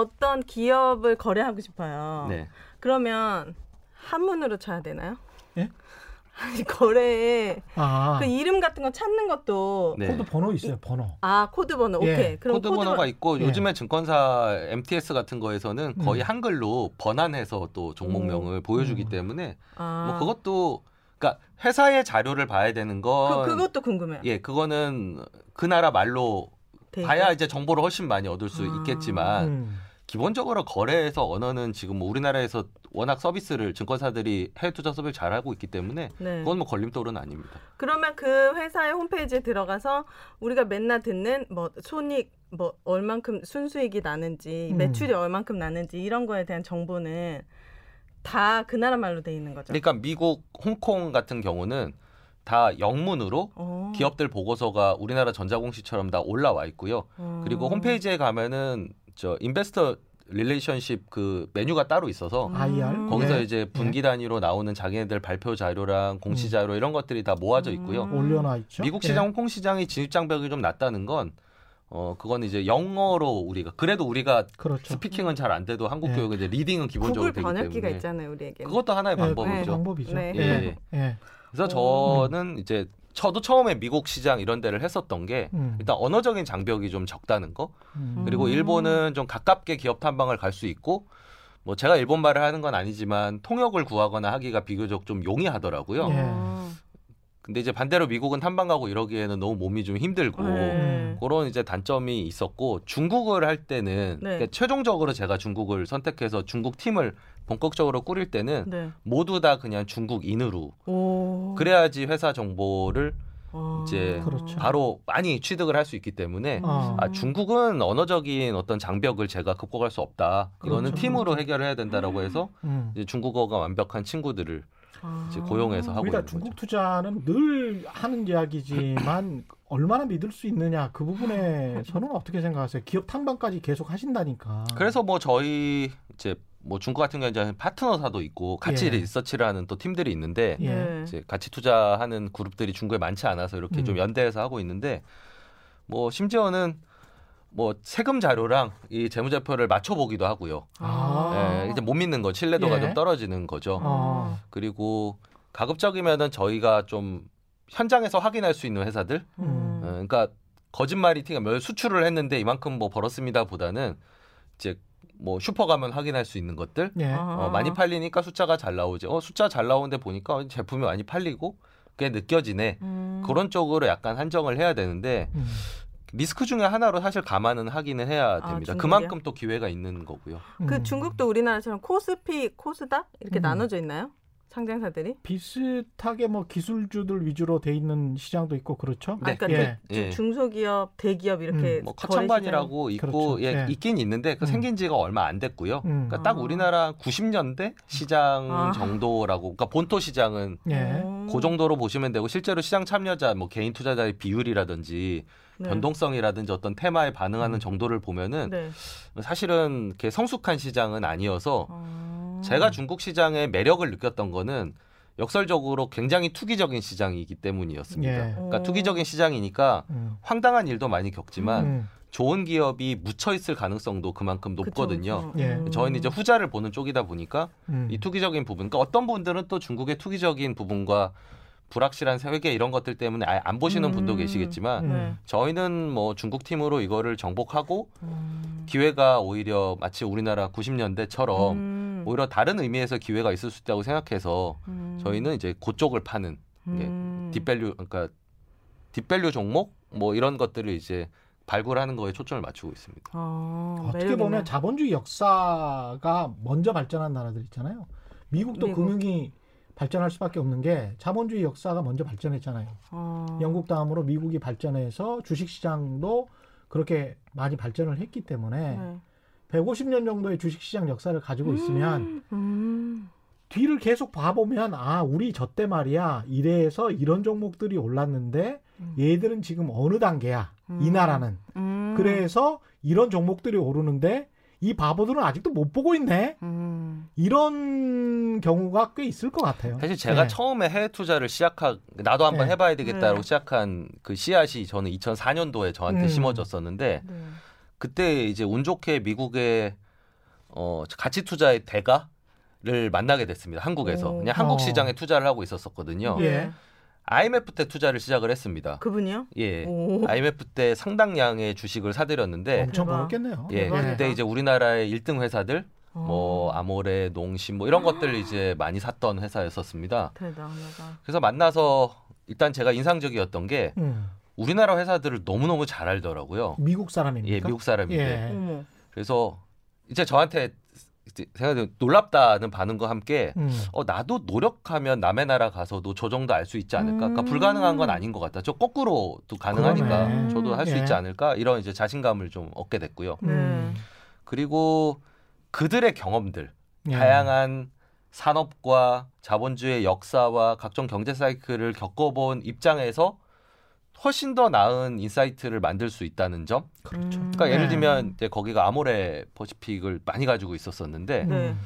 어떤 기업을 거래하고 싶어요. 네. 그러면 한문으로 쳐야 되나요? 예? 아니 거래에 아, 그 이름 같은 거 찾는 것도 네. 코드 번호 있어요. 번호. 아 코드 번호 예. 오케이 그럼 코드 코드 번호가 번- 있고 예. 요즘에 증권사 MTS 같은 거에서는 거의 음. 한글로 번안해서 또 종목명을 보여주기 음. 때문에 아, 뭐 그것도 그러니까 회사의 자료를 봐야 되는 건 그, 그것도 궁금해요. 예 그거는 그 나라 말로 돼 봐야? 이제 정보를 훨씬 많이 얻을 수 아. 있겠지만 음. 기본적으로 거래에서 언어는 지금 뭐 우리나라에서 워낙 서비스를 증권사들이 해외 투자 서비스를 잘 하고 있기 때문에 네. 그건 뭐 걸림돌은 아닙니다. 그러면 그 회사의 홈페이지에 들어가서 우리가 맨날 듣는 뭐 손익 뭐 얼만큼 순수익이 나는지 음. 매출이 얼만큼 나는지 이런 거에 대한 정보는 다 그 나라 말로 돼 있는 거죠. 그러니까 미국, 홍콩 같은 경우는 다 영문으로 어. 기업들 보고서가 우리나라 전자공시처럼 다 올라와 있고요. 어. 그리고 홈페이지에 가면은 저 investor relationship 그 메뉴가 따로 있어서 IR? 거기서 예. 이제 분기 단위로 나오는 자기네들 발표 자료랑 공시 음. 자료 이런 것들이 다 모아져 있고요. 음. 올려놔 있죠. 미국 예. 시장, 홍콩 시장이 진입 장벽이 좀 낮다는 건 어, 그건 이제 영어로 우리가 그래도 우리가 그렇죠. speaking은 잘 안 돼도 한국 예. 교육은 이제 reading은 기본적으로 구글 되기 번역기가 때문에 있잖아요, 우리에게. 그것도 하나의 예, 방법이죠. 방법이죠. 네. 예. 예. 예. 그래서 오. 저는 이제 저도 처음에 미국 시장 이런 데를 했었던 게 음. 일단 언어적인 장벽이 좀 적다는 거 음. 그리고 음. 일본은 좀 가깝게 기업 탐방을 갈 수 있고 뭐 제가 일본 말을 하는 건 아니지만 통역을 구하거나 하기가 비교적 좀 용이하더라고요. 예. 어. 근데 이제 반대로 미국은 탐방 가고 이러기에는 너무 몸이 좀 힘들고 네. 그런 이제 단점이 있었고 중국을 할 때는 네. 그러니까 최종적으로 제가 중국을 선택해서 중국 팀을 본격적으로 꾸릴 때는 네. 모두 다 그냥 중국인으로 오. 그래야지 회사 정보를 어. 이제 그렇죠. 바로 많이 취득을 할 수 있기 때문에 어. 아, 중국은 언어적인 어떤 장벽을 제가 극복할 수 없다. 이거는 그렇죠. 팀으로 해결해야 된다라고 해서 음. 이제 중국어가 완벽한 친구들을 아. 이제 고용해서 하고 우리가 있는 중국 거죠. 투자는 늘 하는 이야기지만 얼마나 믿을 수 있느냐 그 부분에서는 어떻게 생각하세요? 기업 탐방까지 계속 하신다니까. 그래서 뭐 저희 이제 뭐 중국 같은 경우에 이제 파트너사도 있고 같이 예. 리서치를 하는 또 팀들이 있는데 예. 네. 이제 같이 투자하는 그룹들이 중국에 많지 않아서 이렇게 음. 좀 연대해서 하고 있는데 뭐 심지어는 뭐 세금 자료랑 이 재무제표를 맞춰보기도 하고요. 아. 예, 이제 못 믿는 거 신뢰도가 예. 좀 떨어지는 거죠. 어. 그리고 가급적이면은 저희가 좀 현장에서 확인할 수 있는 회사들, 음. 어, 그러니까 거짓말이 티가 몇 수출을 했는데 이만큼 뭐 벌었습니다보다는 이제 뭐 슈퍼 가면 확인할 수 있는 것들, 예. 아. 어, 많이 팔리니까 숫자가 잘 나오지. 어 숫자 잘 나오는데 보니까 제품이 많이 팔리고 그게 느껴지네. 음. 그런 쪽으로 약간 한정을 해야 되는데 음. 리스크 중에 하나로 사실 감안은 하기는 해야 아, 됩니다. 중국이요? 그만큼 또 기회가 있는 거고요. 음. 그 중국도 우리나라처럼 코스피, 코스닥 이렇게 음. 나눠져 있나요? 상장사들이? 비슷하게 뭐 기술주들 위주로 돼 있는 시장도 있고 그렇죠. 아, 그러니까 예. 대- 예. 중소기업, 대기업 이렇게 음, 뭐 거래 커창반이라고 있고 그렇죠. 예, 예. 있긴 있는데 그 음. 생긴 지가 얼마 안 됐고요. 음. 그러니까 딱 아. 우리나라 90년대 시장 아. 정도라고. 그러니까 본토 시장은 예. 음. 그 정도로 보시면 되고 실제로 시장 참여자 뭐 개인 투자자의 비율이라든지 네. 변동성이라든지 어떤 테마에 반응하는 정도를 보면은 네. 사실은 이렇게 성숙한 시장은 아니어서 어. 제가 중국 시장의 매력을 느꼈던 거는 역설적으로 굉장히 투기적인 시장이기 때문이었습니다. 예. 그러니까 어. 투기적인 시장이니까 음. 황당한 일도 많이 겪지만 음. 좋은 기업이 묻혀 있을 가능성도 그만큼 높거든요. 그쵸, 그쵸. 예. 음. 저희는 이제 후자를 보는 쪽이다 보니까 음. 이 투기적인 부분, 그러니까 어떤 분들은 또 중국의 투기적인 부분과 불확실한 세계 이런 것들 때문에 아예 안 보시는 분도 음. 계시겠지만 음. 네. 저희는 뭐 중국 팀으로 이거를 정복하고 음. 기회가 오히려 마치 우리나라 90년대처럼 음. 오히려 다른 의미에서 기회가 있을 수 있다고 생각해서 음. 저희는 이제 그쪽을 파는 예, 음. 딥밸류 그러니까 딥밸류 종목 뭐 이런 것들을 이제 발굴하는 거에 초점을 맞추고 있습니다. 어, 어떻게 매력 보면. 자본주의 역사가 먼저 발전한 나라들 있잖아요. 미국도 미국. 금융이 발전할 수밖에 없는 게 자본주의 역사가 먼저 발전했잖아요. 어. 영국 다음으로 미국이 발전해서 주식 시장도 그렇게 많이 발전을 했기 때문에 네. 150년 정도의 주식시장 역사를 가지고 있으면 음. 뒤를 계속 봐보면 아 우리 저때 말이야 이래서 이런 종목들이 올랐는데 음. 얘들은 지금 어느 단계야 이 음. 나라는 음. 그래서 이런 종목들이 오르는데 이 바보들은 아직도 못 보고 있네 음. 이런 경우가 꽤 있을 것 같아요. 사실 제가 네. 처음에 해외 투자를 시작한 나도 한번 네. 해봐야 되겠다고 네. 시작한 그 씨앗이 저는 2004년도에 저한테 음. 심어졌었는데 네. 그때 이제 운 좋게 미국의 어, 가치 투자의 대가를 만나게 됐습니다. 한국에서 오. 그냥 한국 어. 시장에 투자를 하고 있었었거든요. 예. IMF 때 투자를 시작을 했습니다. 그분이요? 예. 오. IMF 때 상당량의 주식을 사들였는데 엄청 대박. 벌었겠네요. 예, 대박이다. 그때 이제 우리나라의 1등 회사들 뭐 어. 아모레, 농심 뭐 이런 것들 이제 많이 샀던 회사였었습니다. 대단하다. 그래서 만나서 일단 제가 인상적이었던 게 음. 우리나라 회사들을 너무너무 잘 알더라고요. 미국 사람입니까? 예, 미국 사람인데. 예. 그래서 이제 저한테 생각해 놀랍다는 반응과 함께 음. 어 나도 노력하면 남의 나라 가서도 저 정도 알 수 있지 않을까? 그러니까 음. 불가능한 건 아닌 것 같다. 저 거꾸로도 가능하니까 그러네. 저도 할수 예. 있지 않을까? 이런 이제 자신감을 좀 얻게 됐고요. 네. 음. 그리고 그들의 경험들, 예. 다양한 산업과 자본주의 역사와 각종 경제 사이클을 겪어본 입장에서 훨씬 더 나은 insight를 만들 수 있다는 점. 그렇죠. 음. 그러니까 예를 네. 들면 이제 거기가 아모레 퍼시픽을 많이 가지고 있었었는데 네. 음.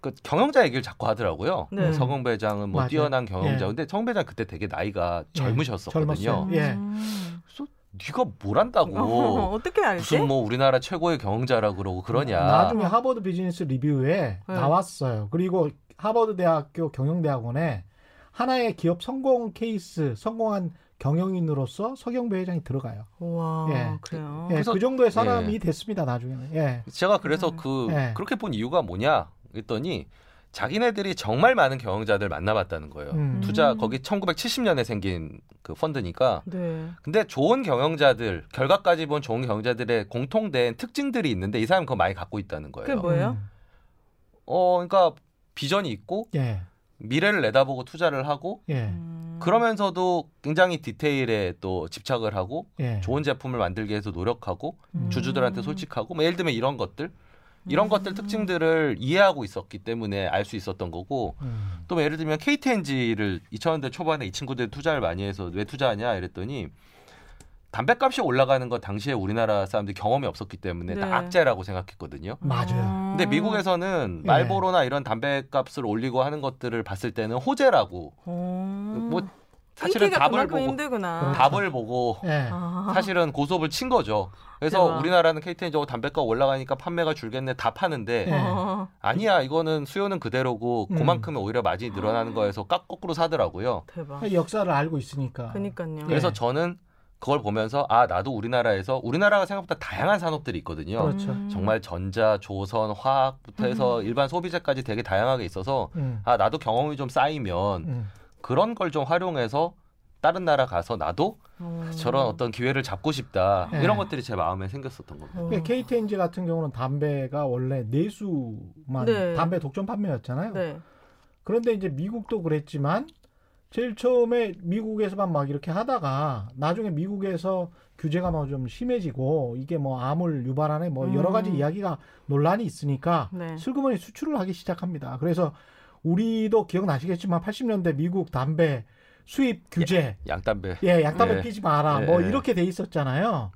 그 경영자 얘기를 자꾸 하더라고요. 네. 서경배 회장은 뭐 맞아요. 뛰어난 경영자. 예. 근데 서 회장 그때 되게 나이가 예, 젊으셨었거든요. 젊었어요. 예. 음. 그래서 네가 뭘 한다고 어, 어떻게 알지? 무슨 뭐 우리나라 최고의 경영자라 그러고 그러냐. 나중에 하버드 비즈니스 리뷰에 네. 나왔어요. 그리고 하버드 대학교 경영대학원에 하나의 기업 성공 케이스, 성공한 경영인으로서 서경배 회장이 들어가요. 와 예. 그래요. 예, 그래서- 그 정도의 사람이 예. 됐습니다. 나중에는. 예. 제가 그래서 음. 그 네. 그렇게 본 이유가 뭐냐 그랬더니 자기네들이 정말 많은 경영자들 만나봤다는 거예요. 음. 투자 음. 거기 1970년에 생긴 그 펀드니까. 네. 근데 좋은 경영자들 결과까지 본 좋은 경영자들의 공통된 특징들이 있는데 이 사람 그거 많이 갖고 있다는 거예요. 그게 뭐예요? 음. 어, 그러니까 비전이 있고 예. 미래를 내다보고 투자를 하고 예. 음. 그러면서도 굉장히 디테일에 또 집착을 하고 예. 좋은 제품을 만들기 위해서 노력하고 음. 주주들한테 솔직하고 뭐 예를 들면 이런 것들 이런 음. 것들 특징들을 이해하고 있었기 때문에 알 수 있었던 거고 음. 또 예를 들면 KTNG를 2000년대 초반에 이 친구들이 투자를 많이 해서 왜 투자하냐 이랬더니 담배값이 올라가는 건 당시에 우리나라 사람들이 경험이 없었기 때문에 네. 다 악재라고 생각했거든요. 맞아요. 근데 미국에서는 예. 말보로나 이런 담배값을 올리고 하는 것들을 봤을 때는 호재라고 어. 뭐 사실은 답을 보고 힘들구나. 답을 보고 예. 아. 사실은 고소업을 친 거죠. 그래서 대박. 우리나라는 KTNG 담배값 올라가니까 판매가 줄겠네 다 파는데 예. 어. 아니야 이거는 수요는 그대로고 음. 그만큼은 오히려 마진이 늘어나는 거에서 깍 거꾸로 사더라고요. 대박. 역사를 알고 있으니까. 그니까요. 그래서 예. 저는 그걸 보면서 아 나도 우리나라에서 우리나라가 생각보다 다양한 산업들이 있거든요. 그렇죠. 음. 정말 전자, 조선, 화학부터 해서 일반 소비재까지 되게 다양하게 있어서 음. 아 나도 경험이 좀 쌓이면 음. 그런 걸 좀 활용해서 다른 나라 가서 나도 어. 저런 어떤 기회를 잡고 싶다 예. 이런 것들이 제 마음에 생겼었던 겁니다. 어. KTNG 같은 경우는 담배가 원래 내수만 네. 담배 독점 판매였잖아요. 네. 그런데 이제 미국도 그랬지만 제일 처음에 미국에서만 막 이렇게 하다가 나중에 미국에서 규제가 뭐좀 심해지고 이게 뭐 암을 유발하네 뭐 여러 가지 음. 이야기가 논란이 있으니까 네. 슬그머니 수출을 하기 시작합니다. 그래서 우리도 기억나시겠지만 80년대 미국 담배 수입 규제 양담배. 예, 양담배 예. 피지 마라. 예, 뭐 예. 이렇게 돼 있었잖아요.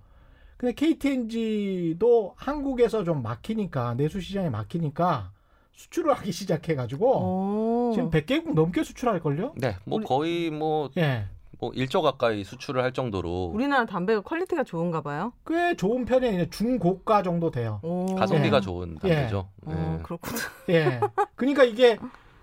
근데 KT&G도 한국에서 좀 막히니까 내수 시장에 막히니까 수출을 하기 시작해 가지고 오. 지금 100개국 넘게 수출할 걸요? 네, 뭐 우리- 거의 뭐, 예. 뭐 1조 가까이 수출을 할 정도로 우리나라 담배가 quality가 좋은가 봐요. 꽤 좋은 편이 아니라 중고가 정도 돼요. 오. 가성비가 예. 좋은 담배죠. 어, 예. 그렇구나. 예. 그러니까 이게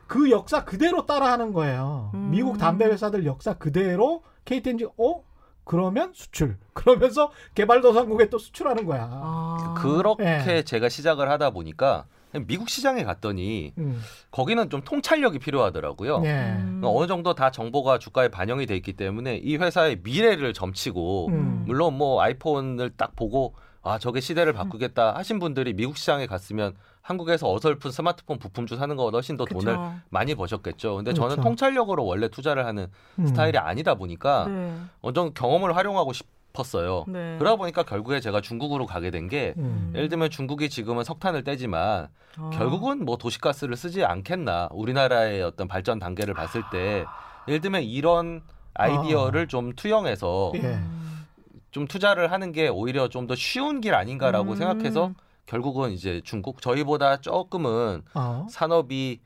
그 역사 그대로 따라하는 거예요. 음. 미국 담배 회사들 역사 그대로 KTNG 어 그러면 수출 그러면서 개발도상국에 또 수출하는 거야. 아. 그렇게 예. 제가 시작을 하다 보니까 미국 시장에 갔더니 음. 거기는 좀 통찰력이 필요하더라고요. 예. 음. 어느 정도 다 정보가 주가에 반영이 돼 있기 때문에 이 회사의 미래를 점치고 음. 물론 뭐 아이폰을 딱 보고 아 저게 시대를 바꾸겠다 하신 분들이 미국 시장에 갔으면 한국에서 어설픈 스마트폰 부품주 사는 거보다 훨씬 더 그쵸. 돈을 많이 버셨겠죠. 근데 저는. 통찰력으로 원래 투자를 하는 음. 스타일이 아니다 보니까 네. 어느 정도 경험을 활용하고 싶 었어요. 네. 그러다 보니까 결국에 제가 중국으로 가게 된게 음. 예를 들면 중국이 지금은 석탄을 떼지만 아. 결국은 뭐 도시가스를 쓰지 않겠나 우리나라의 어떤 발전 단계를 봤을 때 예를 들면 이런 아이디어를 좀 투영해서 예. 음. 좀 투자를 하는 게 오히려 좀 더 쉬운 길 아닌가라고 음. 생각해서 결국은 이제 중국 저희보다 조금은 어. 산업이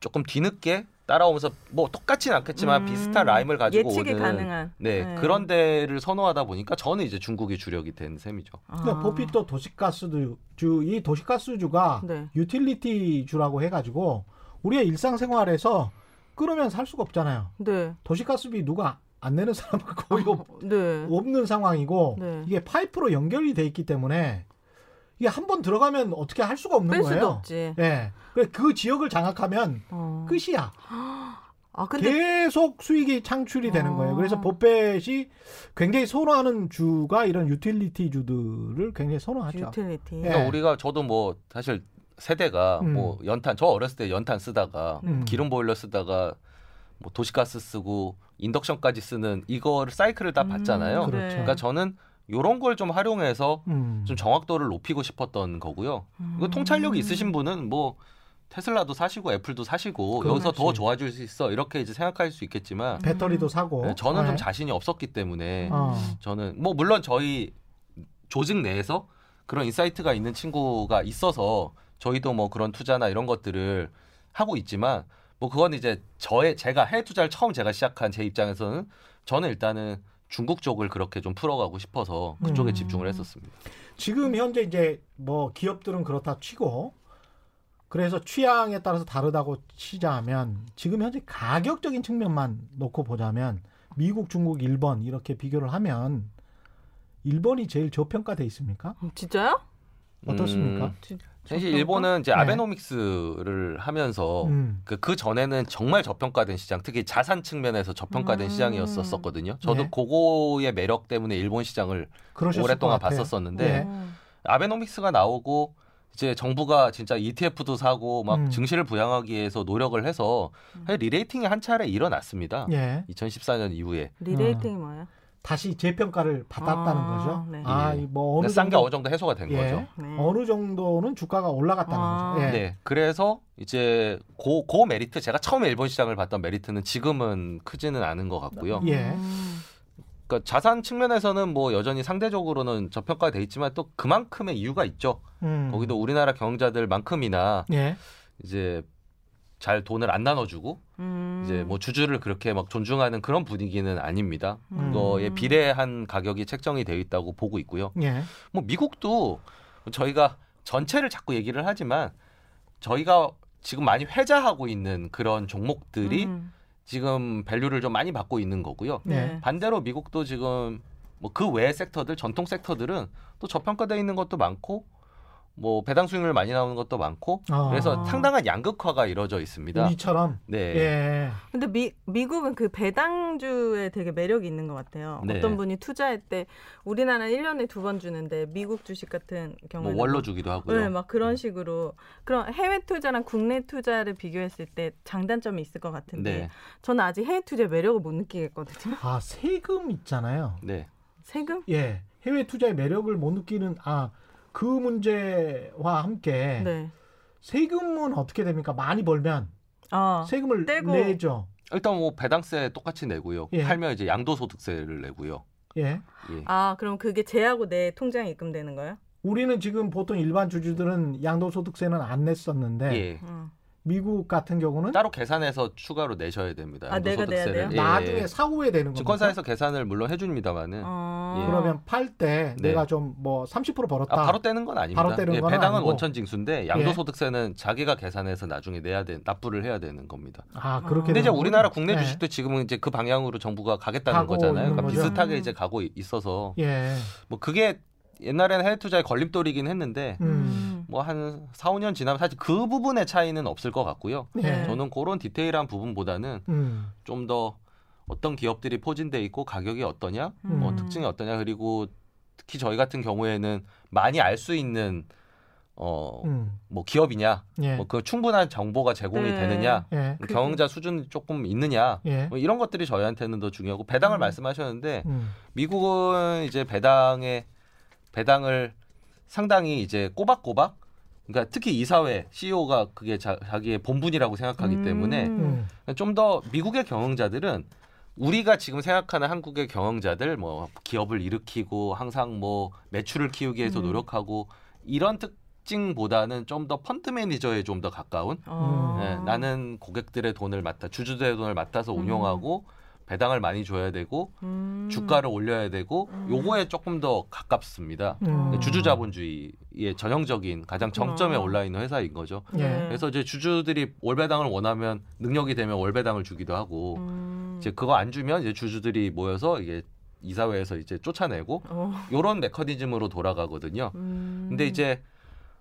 조금 뒤늦게 따라오면서 뭐 똑같진 않겠지만 음. 비슷한 rhyme을 가지고 예측이 오는 가능한. 네, 그런 데를 선호하다 보니까 저는 이제 중국이 주력이 된 셈이죠. 그러니까 아. 버핏도 도시가스주 이 도시가스주가 네. 유틸리티 주라고 해가지고 우리의 일상생활에서 끊으면 살 수가 없잖아요. 네. 도시가스비 누가 안 내는 사람은 거의 없, 네. 없는 상황이고 네. 이게 파이프로 연결이 돼 있기 때문에 이게 한 번 들어가면 어떻게 할 수가 없는 뺄 수도 거예요. 없지. 예. 그래 그 지역을 장악하면 어. 끝이야. 아 근데 계속 수익이 창출이 되는 어. 거예요. 그래서 버핏이 굉장히 선호하는 주가 이런 유틸리티 주들을 굉장히 선호하죠. 유틸리티. 예. 그러니까 우리가 저도 뭐 사실 세대가 음. 뭐 연탄 저 어렸을 때 연탄 쓰다가 음. 기름 보일러 쓰다가 뭐 도시가스 쓰고 인덕션까지 쓰는 이거를 사이클을 다 봤잖아요. 그렇죠. 네. 그러니까 저는 요런 걸 좀 활용해서 음. 좀 정확도를 높이고 싶었던 거고요. 음. 이거 통찰력이 있으신 분은 뭐 테슬라도 사시고 애플도 사시고. 여기서 더 좋아질 수 있어 이렇게 이제 생각할 수 있겠지만 배터리도 사고. 네, 저는 좀 네. 자신이 없었기 때문에 어. 저는 뭐 물론 저희 조직 내에서 그런 insight가 있는 친구가 있어서 저희도 뭐 그런 투자나 이런 것들을 하고 있지만 뭐 그건 이제 저의 제가 해외 투자를 처음 제가 시작한 제 입장에서는 저는 일단은 중국 쪽을 그렇게 좀 풀어가고 싶어서 그쪽에 음. 집중을 했었습니다. 지금 현재 이제 뭐 기업들은 그렇다 치고 그래서 취향에 따라서 다르다고 치자면 지금 현재 가격적인 측면만 놓고 보자면 미국, 중국, 일본 이렇게 비교를 하면 일본이 제일 저평가돼 있습니까? 음, 진짜요? 어떻습니까? 음, 지- 사실? 일본은 이제 네. 아베노믹스를 하면서 음. 그, 그 전에는 정말 저평가된 시장, 특히 자산 측면에서 저평가된 음. 시장이었었거든요. 저도 네. 그거의 매력 때문에 일본 시장을 오랫동안. 봤었었는데 네. 어. 아베노믹스가 나오고 이제 정부가 진짜 ETF도 사고 막 음. 증시를 부양하기 위해서 노력을 해서 사실 re-rating이 한 차례 일어났습니다. 예. 2014년 이후에 re-rating이 뭐예요? 다시 재평가를 받았다는 아, 거죠. 네. 아, 예. 이뭐 어느 싼게 정도 어느 정도 해소가 된 예. 거죠. 네. 어느 정도는 주가가 올라갔다는 아. 거죠. 예. 네, 그래서 이제 고, 고 메리트 제가 처음에 일본 시장을 봤던 메리트는 지금은 크지는 않은 것 같고요. 예. 음. 그러니까 자산 측면에서는 뭐 여전히 상대적으로는 저평가돼 있지만 또 그만큼의 이유가 있죠. 음. 거기도 우리나라 경영자들만큼이나 예. 이제 잘 돈을 안 나눠주고 음. 이제 뭐 주주를 그렇게 막 존중하는 그런 분위기는 아닙니다. 음. 그거에 비례한 가격이 책정이 되어 있다고 보고 있고요. 예. 뭐 미국도 저희가 전체를 자꾸 얘기를 하지만 저희가 지금 많이 회자하고 있는 그런 종목들이 음. 지금 밸류를 좀 많이 받고 있는 거고요. 네. 반대로 미국도 지금 뭐 그 외의 섹터들 전통 섹터들은 또 저평가돼 있는 것도 많고 뭐 배당 수익률 많이 나오는 것도 많고 아. 그래서 상당한 양극화가 이루어져 있습니다. 우리처럼. 네. 예. 근데 미, 미국은 그 배당주에 되게 매력이 있는 것 같아요. 네. 어떤 분이 투자할 때 우리나라는 1년에 두 번 주는데 미국 주식 같은 뭐 경우에는 원로 주기도 하고요. 네, 막 그런 식으로 그런 해외 투자랑 국내 투자를 비교했을 때 장단점이 있을 것 같은데 네. 저는 아직 해외 투자의 매력을 못 느끼겠거든요. 아, 세금 있잖아요. 네. 세금? 예. 해외 투자의 매력을 못 느끼는 아, 그 문제와 함께 네. 세금은 어떻게 됩니까? 많이 벌면 어. 세금을 떼고. 내죠. 일단 뭐 배당세 똑같이 내고요. 예. 팔면 이제 양도소득세를 내고요. 예. 예. 아 그럼 그게 제하고 내 통장에 입금되는 거예요? 우리는 지금 보통 일반 주주들은 양도소득세는 안 냈었는데 예. 음. 미국 같은 경우는 따로 계산해서 추가로 내셔야 됩니다. 아, 내가 내야. 돼요? 예. 나중에 사후에 되는 겁니다. 증권사에서 계산을 물론 해줍니다만은 어. 예. 그러면 팔때 네. 내가 좀 뭐 30% 벌었다. 아, 바로 떼는 건 아닙니다. 바로 떼는 예, 건 배당은 아니고. 예. 원천 징수인데 양도소득세는 자기가 계산해서 나중에 내야 되 납부를 해야 되는 겁니다. 아 그렇게. 근데 이제. 우리나라 국내 네. 주식도 지금은 이제 그 방향으로 정부가 가겠다는 거잖아요. 그러니까 거죠. 비슷하게 음. 이제 가고 이- 있어서 예. 뭐 그게 옛날에는 해외 투자의 걸림돌이긴 했는데 음. 음. 뭐한 4, 5년 지나면 사실 그 부분의 차이는 없을 것 같고요. 예. 저는 그런 디테일한 부분보다는 음. 좀더 어떤 기업들이 포진돼 있고 가격이 어떠냐, 음. 뭐 특징이 어떠냐 그리고 특히 저희 같은 경우에는 많이 알 수 있는 어뭐 음. 기업이냐, 예. 뭐그 충분한 정보가 제공이 네. 되느냐, 예. 그게- 경영자 수준이 조금 있느냐, 예. 뭐 이런 것들이 저희한테는 더 중요하고 배당을 음. 말씀하셨는데 음. 미국은 이제 배당에 배당을 상당히 이제 꼬박꼬박 그러니까 특히 이사회 CEO가 그게 자, 자기의 본분이라고 생각하기 음. 때문에 음. 좀더 미국의 경영자들은 우리가 지금 생각하는 한국의 경영자들 뭐 기업을 일으키고 항상 뭐 매출을 키우기 위해서 음. 노력하고 이런 특징보다는 좀 더 펀드 매니저에 좀 더 가까운 어. 예, 나는 고객들의 돈을 맡아 주주들의 돈을 맡아서 음. 운용하고 배당을 많이 줘야 되고 음. 주가를 올려야 되고 음. 요거에 조금 더 가깝습니다. 음. 주주 자본주의의 전형적인 가장 정점에. 올라 있는 회사인 거죠. 예. 네. 그래서 이제 주주들이 월배당을 원하면 능력이 되면 월배당을 주기도 하고 음. 이제 그거 안 주면 이제 주주들이 모여서 이게 이사회에서 이제 쫓아내고 어. 요런 메커니즘으로 돌아가거든요. 음. 근데 이제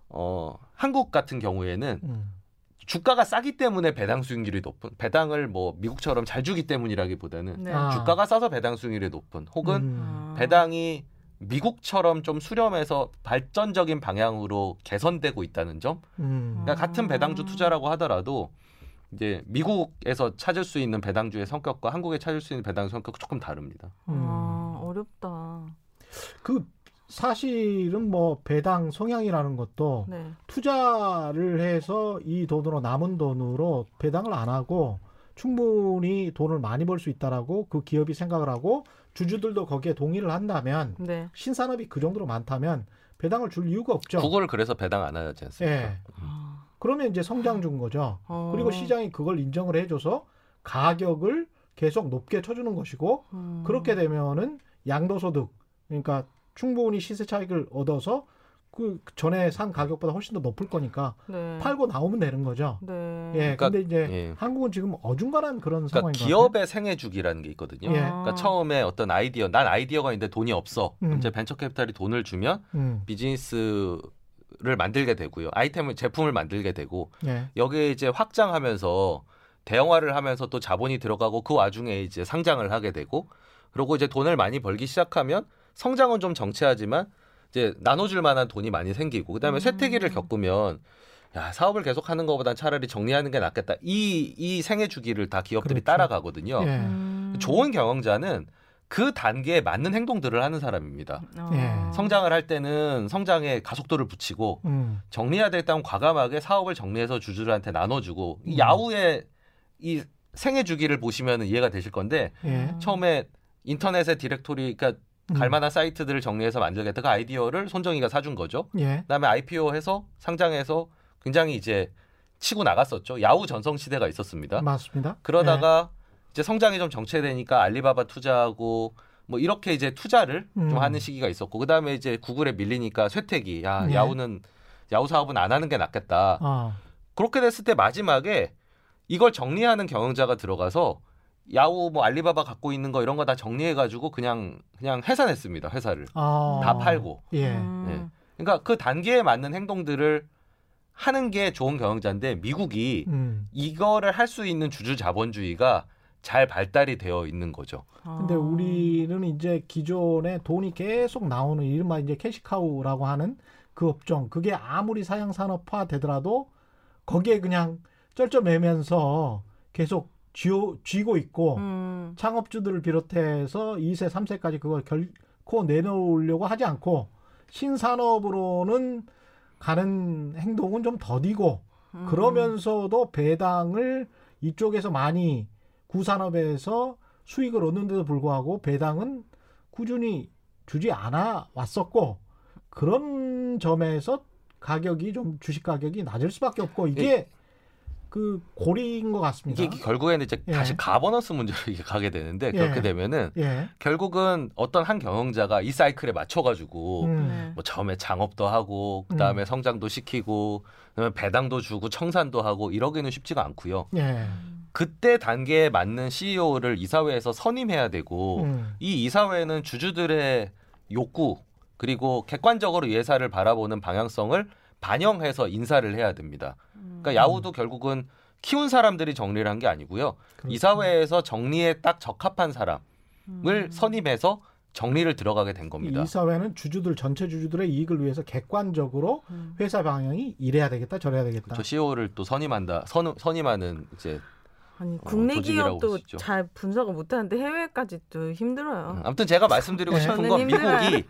어 한국 같은 경우에는 음. 주가가 싸기 때문에 배당 수익률이 높은 배당을 뭐 미국처럼 잘 주기 때문이라기보다는 네. 아. 주가가 싸서 배당 수익률이 높은 혹은 음. 아. 배당이 미국처럼 좀 수렴해서 발전적인 방향으로 개선되고 있다는 점. 음. 그러니까 같은 아. 배당주 투자라고 하더라도 이제 미국에서 찾을 수 있는 배당주의 성격과 한국에 찾을 수 있는 배당 성격 조금 다릅니다. 아, 어렵다. 그 사실은 뭐 배당 성향이라는 것도 네. 투자를 해서 이 돈으로 남은 돈으로 배당을 안 하고 충분히 돈을 많이 벌 수 있다라고 그 기업이 생각을 하고 주주들도 거기에 동의를 한다면 네. 신산업이 그 정도로 많다면 배당을 줄 이유가 없죠. 구글 그래서 배당 안 하지 않습니까? 예. 그러면 이제 성장 준 거죠. 어. 그리고 시장이 그걸 인정을 해줘서 가격을 계속 높게 쳐주는 것이고 음. 그렇게 되면은 양도소득 그러니까 충분히 시세 차익을 얻어서 그 전에 산 가격보다 훨씬 더 높을 거니까 네. 팔고 나오면 되는 거죠. 네. 예, 그러니까, 근데 이제 예. 한국은 지금 어중간한 그런 그러니까 상황인 것 기업의 생애 주기라는 게 있거든요. 예. 그러니까 처음에 어떤 아이디어, 난 아이디어가 있는데 돈이 없어. 음. 그럼 이제 벤처 캐피탈이 돈을 주면. 음, 비즈니스 를 만들게 되고요. 아이템을 제품을 만들게 되고 예, 여기에 이제 확장하면서 대형화를 하면서 또 자본이 들어가고 그 와중에 이제 상장을 하게 되고 그리고 이제 돈을 많이 벌기 시작하면 성장은 좀 정체하지만 이제 나눠줄 만한 돈이 많이 생기고 그다음에 음. 쇠퇴기를 겪으면 야 사업을 계속하는 것보단 차라리 정리하는 게 낫겠다 이이 생애 주기를 다 기업들이 그렇죠. 따라가거든요. 예. 음. 좋은 경영자는 그 단계에 맞는 행동들을 하는 사람입니다. 어. 예. 성장을 할 때는 성장에 가속도를 붙이고 음, 정리해야 되겠다면 과감하게 사업을 정리해서 주주들한테 나눠주고 이 음. 야후의 이 생애 주기를 보시면 이해가 되실 건데 예, 처음에 인터넷의 디렉토리 그러니까 음, 갈만한 사이트들을 정리해서 만들겠다 그 아이디어를 손정희가 사준 거죠. 예, 그다음에 IPO 해서 상장해서 굉장히 이제 치고 나갔었죠. 야후 전성 시대가 있었습니다. 맞습니다. 그러다가 이제 성장이 좀 정체되니까 알리바바 투자하고 뭐 이렇게 이제 투자를 음. 좀 하는 시기가 있었고 그다음에 이제 구글에 밀리니까 쇠퇴기 야 네. 야후는 야후 사업은 안 하는 게 낫겠다 예. 아, 그렇게 됐을 때 마지막에 이걸 정리하는 경영자가 들어가서 야후 뭐 알리바바 갖고 있는 거 이런 거 다 정리해 가지고 그냥 그냥 해산했습니다 회사를 아, 다 팔고 예, 음. 그러니까 그 단계에 맞는 행동들을 하는 게 좋은 경영자인데 미국이 음. 이거를 할 수 있는 주주 자본주의가 잘 발달이 되어 있는 거죠. 근데 어. 우리는 이제 기존에 돈이 계속 나오는 이른바 이제 캐시카우라고 하는 그 업종 그게 아무리 사양 산업화 되더라도 거기에 그냥 쩔쩔매면서 계속 쥐어, 쥐고 있고 음. 창업주들을 비롯해서 2세, 3세까지 그걸 결코 내놓으려고 하지 않고 신산업으로는 가는 행동은 좀 더디고 음. 그러면서도 배당을 이쪽에서 많이 구산업에서 수익을 얻는데도 불구하고 배당은 꾸준히 주지 않아 왔었고 그런 점에서 가격이 좀 주식 가격이 낮을 수밖에 없고 이게 그 고리인 것 같습니다. 이게 결국에는 이제 예. 다시 가버넌스 문제로 이게 가게 되는데 그렇게 예. 되면은 예. 결국은 어떤 한 경영자가 이 사이클에 맞춰가지고 음. 네. 뭐 처음에 창업도 하고 그다음에 성장도 시키고 그다음에 배당도 주고 청산도 하고 이러기는 쉽지가 않고요. 예. 그때 단계에 맞는 CEO를 이사회에서 선임해야 되고 음. 이 이사회는 주주들의 욕구 그리고 객관적으로 이 회사를 바라보는 방향성을 반영해서 인사를 해야 됩니다. 그러니까 야후도 결국은 키운 사람들이 정리를 한 게 아니고요. 그렇죠. 이사회에서 정리에 딱 적합한 사람을 음. 선임해서 정리를 들어가게 된 겁니다. 이 사회는 주주들 전체 주주들의 이익을 위해서 객관적으로 음. 회사 방향이 이래야 되겠다 저래야 되겠다. 저 CEO를 또 선임한다. 선, 선임하는 이제 아니 국내 조직이라고 기업도 보시죠. 잘 분석을 못하는데 해외까지 또 힘들어요. 아무튼 제가 말씀드리고 네. 싶은 건 힘들어요. 미국이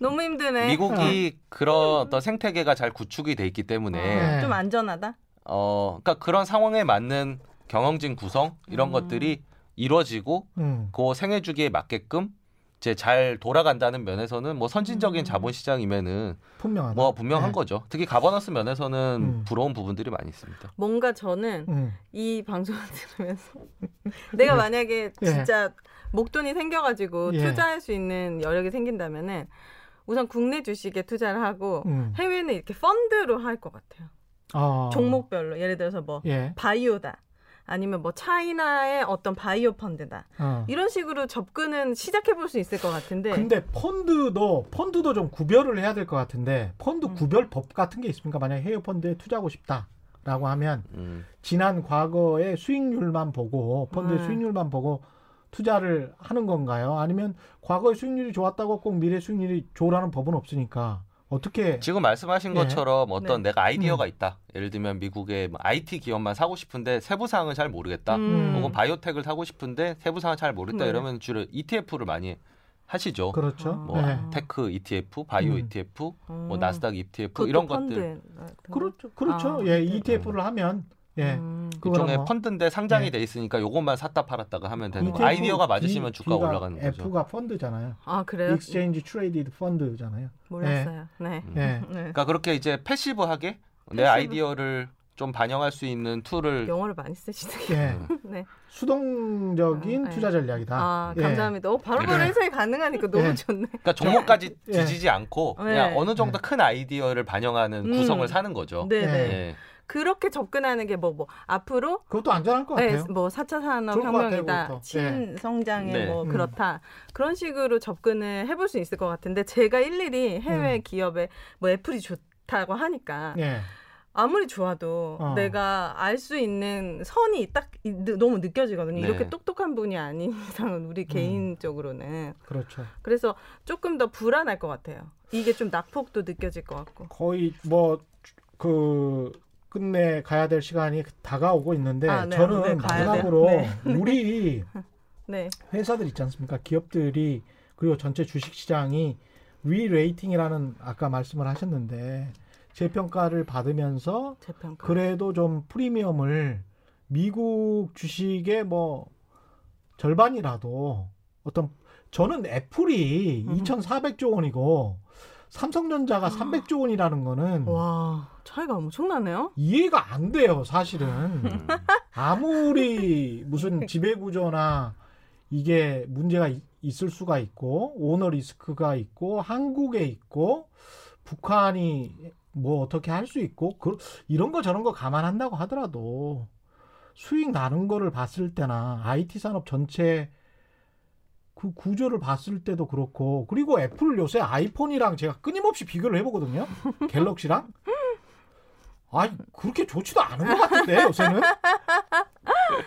너무 힘드네. 미국이 그런 어떤 생태계가 잘 구축이 돼 있기 때문에 네. 어, 좀 안전하다. 어 그러니까 그런 상황에 맞는 경영진 구성 이런 음. 것들이 이루어지고 음. 그 생애 주기에 맞게끔 이제 잘 돌아간다는 면에서는 뭐 선진적인 음. 자본시장이면은 분명하다. 뭐 분명한 네. 거죠. 특히 가버넌스 면에서는 음. 부러운 부분들이 많이 있습니다. 뭔가 저는 음. 이 방송을 들으면서 내가 만약에 예. 진짜 목돈이 생겨가지고 예. 투자할 수 있는 여력이 생긴다면은 우선 국내 주식에 투자를 하고 음. 해외는 이렇게 펀드로 할 것 같아요. 어. 종목별로 예를 들어서 뭐 예. 바이오다 아니면 뭐 차이나의 어떤 바이오 펀드다 어. 이런 식으로 접근은 시작해 볼 수 있을 것 같은데 근데 펀드도 펀드도 좀 구별을 해야 될 것 같은데 펀드 음. 구별법 같은 게 있습니까? 만약 해외 펀드에 투자하고 싶다 라고 하면 음. 지난 과거의 수익률만 보고 펀드의 네. 수익률만 보고 투자를 하는 건가요? 아니면 과거의 수익률이 좋았다고 꼭 미래 수익률이 좋으라는 법은 없으니까 어떻게 지금 말씀하신 예. 것처럼 어떤 네. 내가 아이디어가 음. 있다. 예를 들면 미국의 뭐 IT 기업만 사고 싶은데 세부 사항을 잘 모르겠다. 음. 혹은 biotech을 사고 싶은데 세부 사항을 잘 모르겠다. 네. 이러면 주로 ETF를 많이 하시죠. 그렇죠? 아. 뭐 네. tech ETF, 바이오 음. ETF, 음. 뭐 나스닥 ETF 그것도 이런 펀드 것들 거? 그렇죠. 그렇죠. 아, 예, 네. ETF를 하면 예. 음. 일종의 뭐 펀드인데 상장이 네. 돼 있으니까 요것만 샀다 팔았다가 하면 되는 거. ETF 아이디어가 맞으시면 D- 주가 D가 올라가는 거죠. F가 펀드잖아요. 아 그래요? Exchange Traded Fund잖아요. 몰랐어요. 네. 음. 예. 네. 그러니까 그렇게 이제 passive하게 내 passive. 아이디어를 좀 반영할 수 있는 tool을 영어를 많이 쓰시네요. 예. 네. 수동적인 아, 네. 투자 전략이다. 아 예. 감사합니다. 어, 바로바로 예. 해석이 가능하니까 너무 예. 좋네. 그러니까 종목까지 예. 뒤지지 않고 네. 그냥 어느 정도 큰 아이디어를 반영하는 음. 구성을 사는 거죠. 네네. 예. 예. 그렇게 접근하는 게뭐뭐 앞으로 그것도 안전할 것 네, 같아요. 뭐 4차 산업 좋을 것 같아요, 혁명이다. 그것도. 친성장에 네. 뭐 음. 그렇다. 그런 식으로 접근을 해볼 수 있을 것 같은데 제가 일일이 해외 음. 기업에 뭐 애플이 좋다고 하니까 예. 아무리 좋아도 어. 내가 알 수 있는 선이 딱 너무 느껴지거든요. 네. 이렇게 똑똑한 분이 아닌 이상은 우리 개인적으로는 그렇죠. 그래서 조금 더 불안할 것 같아요. 이게 좀 낙폭도 느껴질 것 같고. 거의 뭐 그 끝내 가야 될 시간이 다가오고 있는데 아, 네. 저는 네, 마지막으로 돼요. 우리 네. 회사들 있지 않습니까? 기업들이 그리고 전체 주식 시장이 re-rating이라는 아까 말씀을 하셨는데 재평가를 받으면서 재평가. 그래도 좀 프리미엄을 미국 주식의 뭐 절반이라도 어떤 저는 애플이 음. 2,400조 원이고 삼성전자가 아. 300조 원이라는 거는 와 차이가 엄청나네요. 이해가 안 돼요, 사실은. 음. 아무리 무슨 지배구조나 이게 문제가 이- 있을 수가 있고 오너 리스크가 있고 한국에 있고 북한이 뭐 어떻게 할 수 있고 그, 이런 거 저런 거 감안한다고 하더라도 수익 나는 거를 봤을 때나 IT 산업 전체 그 구조를 봤을 때도 그렇고 그리고 애플 요새 아이폰이랑 제가 끊임없이 비교를 해보거든요 갤럭시랑 아니 그렇게 좋지도 않은 것 같은데 요새는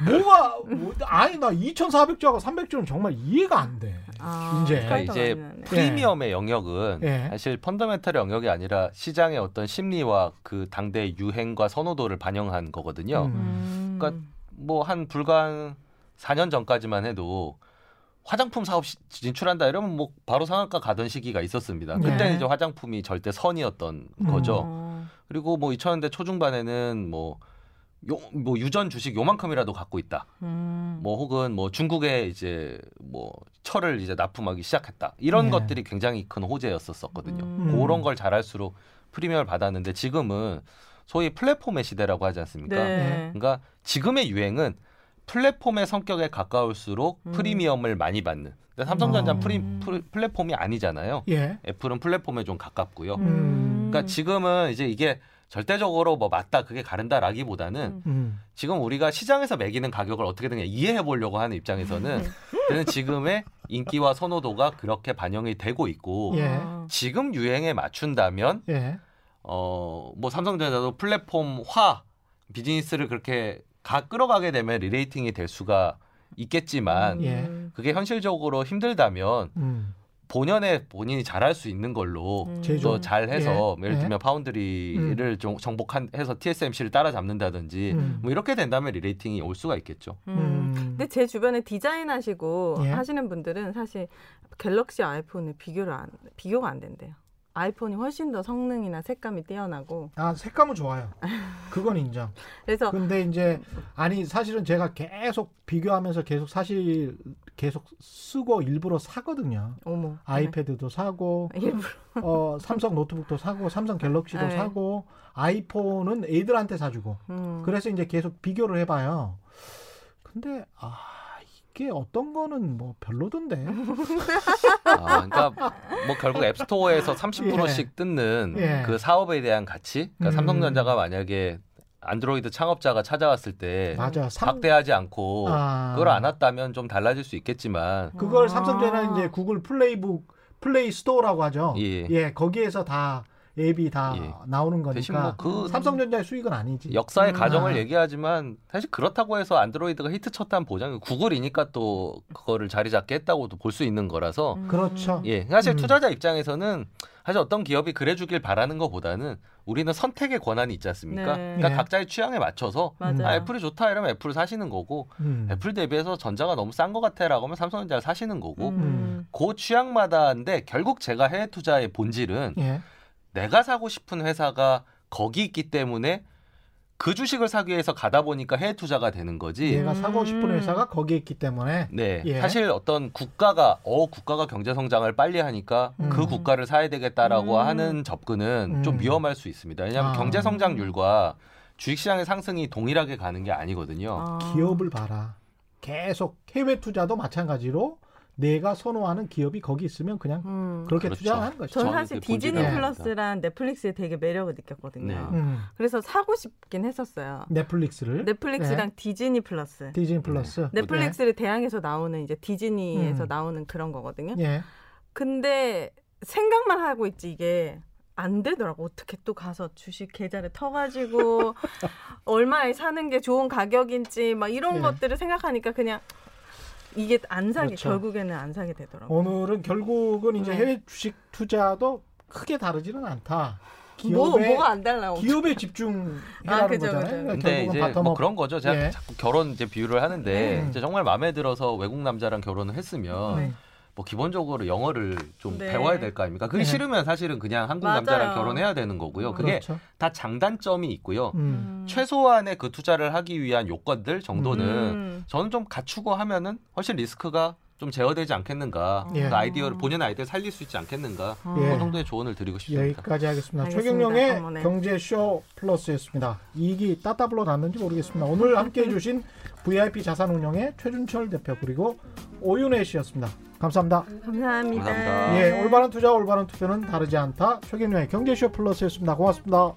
뭐가 뭐, 아니 나 2,400조하고 300조는 정말 이해가 안 돼. 아, 이제. 그러니까 이제 네. 프리미엄의 영역은 예. 사실 펀더멘털의 영역이 아니라 시장의 어떤 심리와 그 당대의 유행과 선호도를 반영한 거거든요. 음. 음. 그러니까 뭐 한 불과 한 4년 전까지만 해도 화장품 사업 시- 진출한다 이러면 뭐 바로 상한가 가던 시기가 있었습니다. 네. 그때는 이제 화장품이 절대 선이었던 음. 거죠. 어. 그리고 뭐 2000년대 초중반에는 뭐 요, 뭐 유전 주식 요만큼이라도 갖고 있다. 음. 뭐 혹은 뭐 중국에 이제 뭐 철을 이제 납품하기 시작했다. 이런 네. 것들이 굉장히 큰 호재였었거든요. 음. 그런 걸 잘할수록 프리미엄을 받았는데 지금은 소위 플랫폼의 시대라고 하지 않습니까? 네. 그러니까 지금의 유행은 플랫폼의 성격에 가까울수록 음. 프리미엄을 많이 받는. 근데 삼성전자는 어. 프리, 프리- 플랫폼이 아니잖아요. 예. 애플은 플랫폼에 좀 가깝고요. 음. 그러니까 지금은 이제 이게 절대적으로 뭐 맞다 그게 가른다라기보다는 음. 음. 지금 우리가 시장에서 매기는 가격을 어떻게든 이해해 보려고 하는 입장에서는 저는 지금의 인기와 선호도가 그렇게 반영이 되고 있고 예. 아. 지금 유행에 맞춘다면 예. 어뭐 삼성전자도 플랫폼화 비즈니스를 그렇게 가 끌어가게 되면 re-rating이 될 수가 있겠지만 예. 음. 그게 현실적으로 힘들다면 음. 본연의 본인이 잘할 수 있는 걸로 음. 또 잘해서 예. 예를 예. 들면 파운드리를 좀 정복해서 TSMC를 따라잡는다든지 음. 뭐 이렇게 된다면 re-rating이 올 수가 있겠죠. 음. 음. 근데 제 주변에 디자인 하시고 예. 하시는 분들은 사실 갤럭시 아이폰을 비교를 안 비교가 안 된대요. 아이폰이 훨씬 더 성능이나 색감이 뛰어나고 아 색감은 좋아요. 그건 인정. 그래서 근데 이제 아니 사실은 제가 계속 비교하면서 계속 사실 계속 쓰고 일부러 사거든요. 어머 아이패드도 사고 네. 일부러 어, 삼성 노트북도 사고 삼성 갤럭시도 네. 사고 아이폰은 애들한테 사주고 음. 그래서 이제 계속 비교를 해봐요. 근데 아이 게 어떤 거는 뭐 별로던데. 아, 그러니까 뭐 결국 앱스토어에서 30%씩 뜯는 예. 그 사업에 대한 가치. 그러니까 음. 삼성전자가 만약에 안드로이드 창업자가 찾아왔을 때 맞아. 삼, 박대하지 않고 아. 그걸 안았다면 좀 달라질 수 있겠지만 그걸 아. 삼성전자는 이제 구글 플레이북 플레이 스토어라고 하죠. 예. 거기에서 다 앱이 다 예. 나오는 거니까 대신 뭐 그 삼성전자의 수익은 아니지. 역사의 음. 가정을 아. 얘기하지만 사실 그렇다고 해서 안드로이드가 히트 쳤다는 보장이 구글이니까 또 그거를 자리 잡게 했다고도 볼 수 있는 거라서 음. 그렇죠. 예 사실 음. 투자자 입장에서는 사실 어떤 기업이 그래주길 바라는 것보다는 우리는 선택의 권한이 있지 않습니까? 네. 그러니까 예. 각자의 취향에 맞춰서 맞아요. 아, 애플이 좋다 이러면 애플을 사시는 거고 음. 애플 대비해서 전자가 너무 싼 것 같아라고 하면 삼성전자를 사시는 거고 음. 그 취향마다인데 결국 제가 해외 투자의 본질은 예. 내가 사고 싶은 회사가 거기 있기 때문에 그 주식을 사기 위해서 가다 보니까 해외 투자가 되는 거지. 얘가 사고 싶은 음. 회사가 거기에 있기 때문에 네, 예. 사실 어떤 국가가 어 국가가 경제 성장을 빨리 하니까 음. 그 국가를 사야 되겠다라고 음. 하는 접근은 좀 음. 위험할 수 있습니다. 왜냐하면 아. 경제 성장률과 주식 시장의 상승이 동일하게 가는 게 아니거든요. 아. 기업을 봐라. 계속 해외 투자도 마찬가지로 내가 선호하는 기업이 거기 있으면 그냥 음. 그렇게 그렇죠. 투자하는 것이죠. 저는 사실 그 디즈니. 플러스랑 넷플릭스에 되게 매력을 느꼈거든요. 네. 음. 그래서 사고 싶긴 했었어요. 넷플릭스를 넷플릭스랑 디즈니 플러스. 디즈니 플러스. 넷플릭스를 대항해서 나오는 이제 디즈니에서 음. 나오는 그런 거거든요. 예. 근데 생각만 하고 있지 이게 안 되더라고. 어떻게 또 가서 주식 계좌를 터가지고 얼마에 사는 게 좋은 가격인지 막 이런 예. 것들을 생각하니까 그냥 이게 안 사게 그렇죠. 결국에는 안 사게 되더라고. 오늘은 결국은 이제 네. 해외 주식 투자도 크게 다르지는 않다. 뭐 기업의 뭐가 안 달라요. 기업에 집중해라는 아, 그죠, 거잖아요. 그죠. 그러니까 근데 이제. 뭐 그런 거죠. 제가 예. 자꾸 결혼 이제 비유를 하는데 음. 이제 정말 마음에 들어서 외국 남자랑 결혼을 했으면 네. 뭐 기본적으로 영어를 좀 네. 배워야 될 거 아닙니까? 그게 네. 싫으면 사실은 그냥 한국 맞아요. 남자랑 결혼해야 되는 거고요. 그게 그렇죠. 다 장단점이 있고요. 음. 최소한의 그 투자를 하기 위한 요건들 정도는 음. 저는 좀 갖추고 하면은 훨씬 리스크가 좀 제어되지 않겠는가. 예. 그 아이디어를 본인의 아이디어를 살릴 수 있지 않겠는가. 예. 그 정도의 조언을 드리고 싶습니다. 여기까지 하겠습니다. 알겠습니다. 최경영의. 경제쇼 플러스였습니다. 이익이 따따블로 났는지 모르겠습니다. 오늘 함께해 주신 VIP 자산운용의 최준철 대표 그리고 오윤혜 씨였습니다. 감사합니다. 감사합니다. 감사합니다. 예, 올바른 투자 올바른 투표는 다르지 않다. 최경영의 경제쇼 플러스였습니다. 고맙습니다.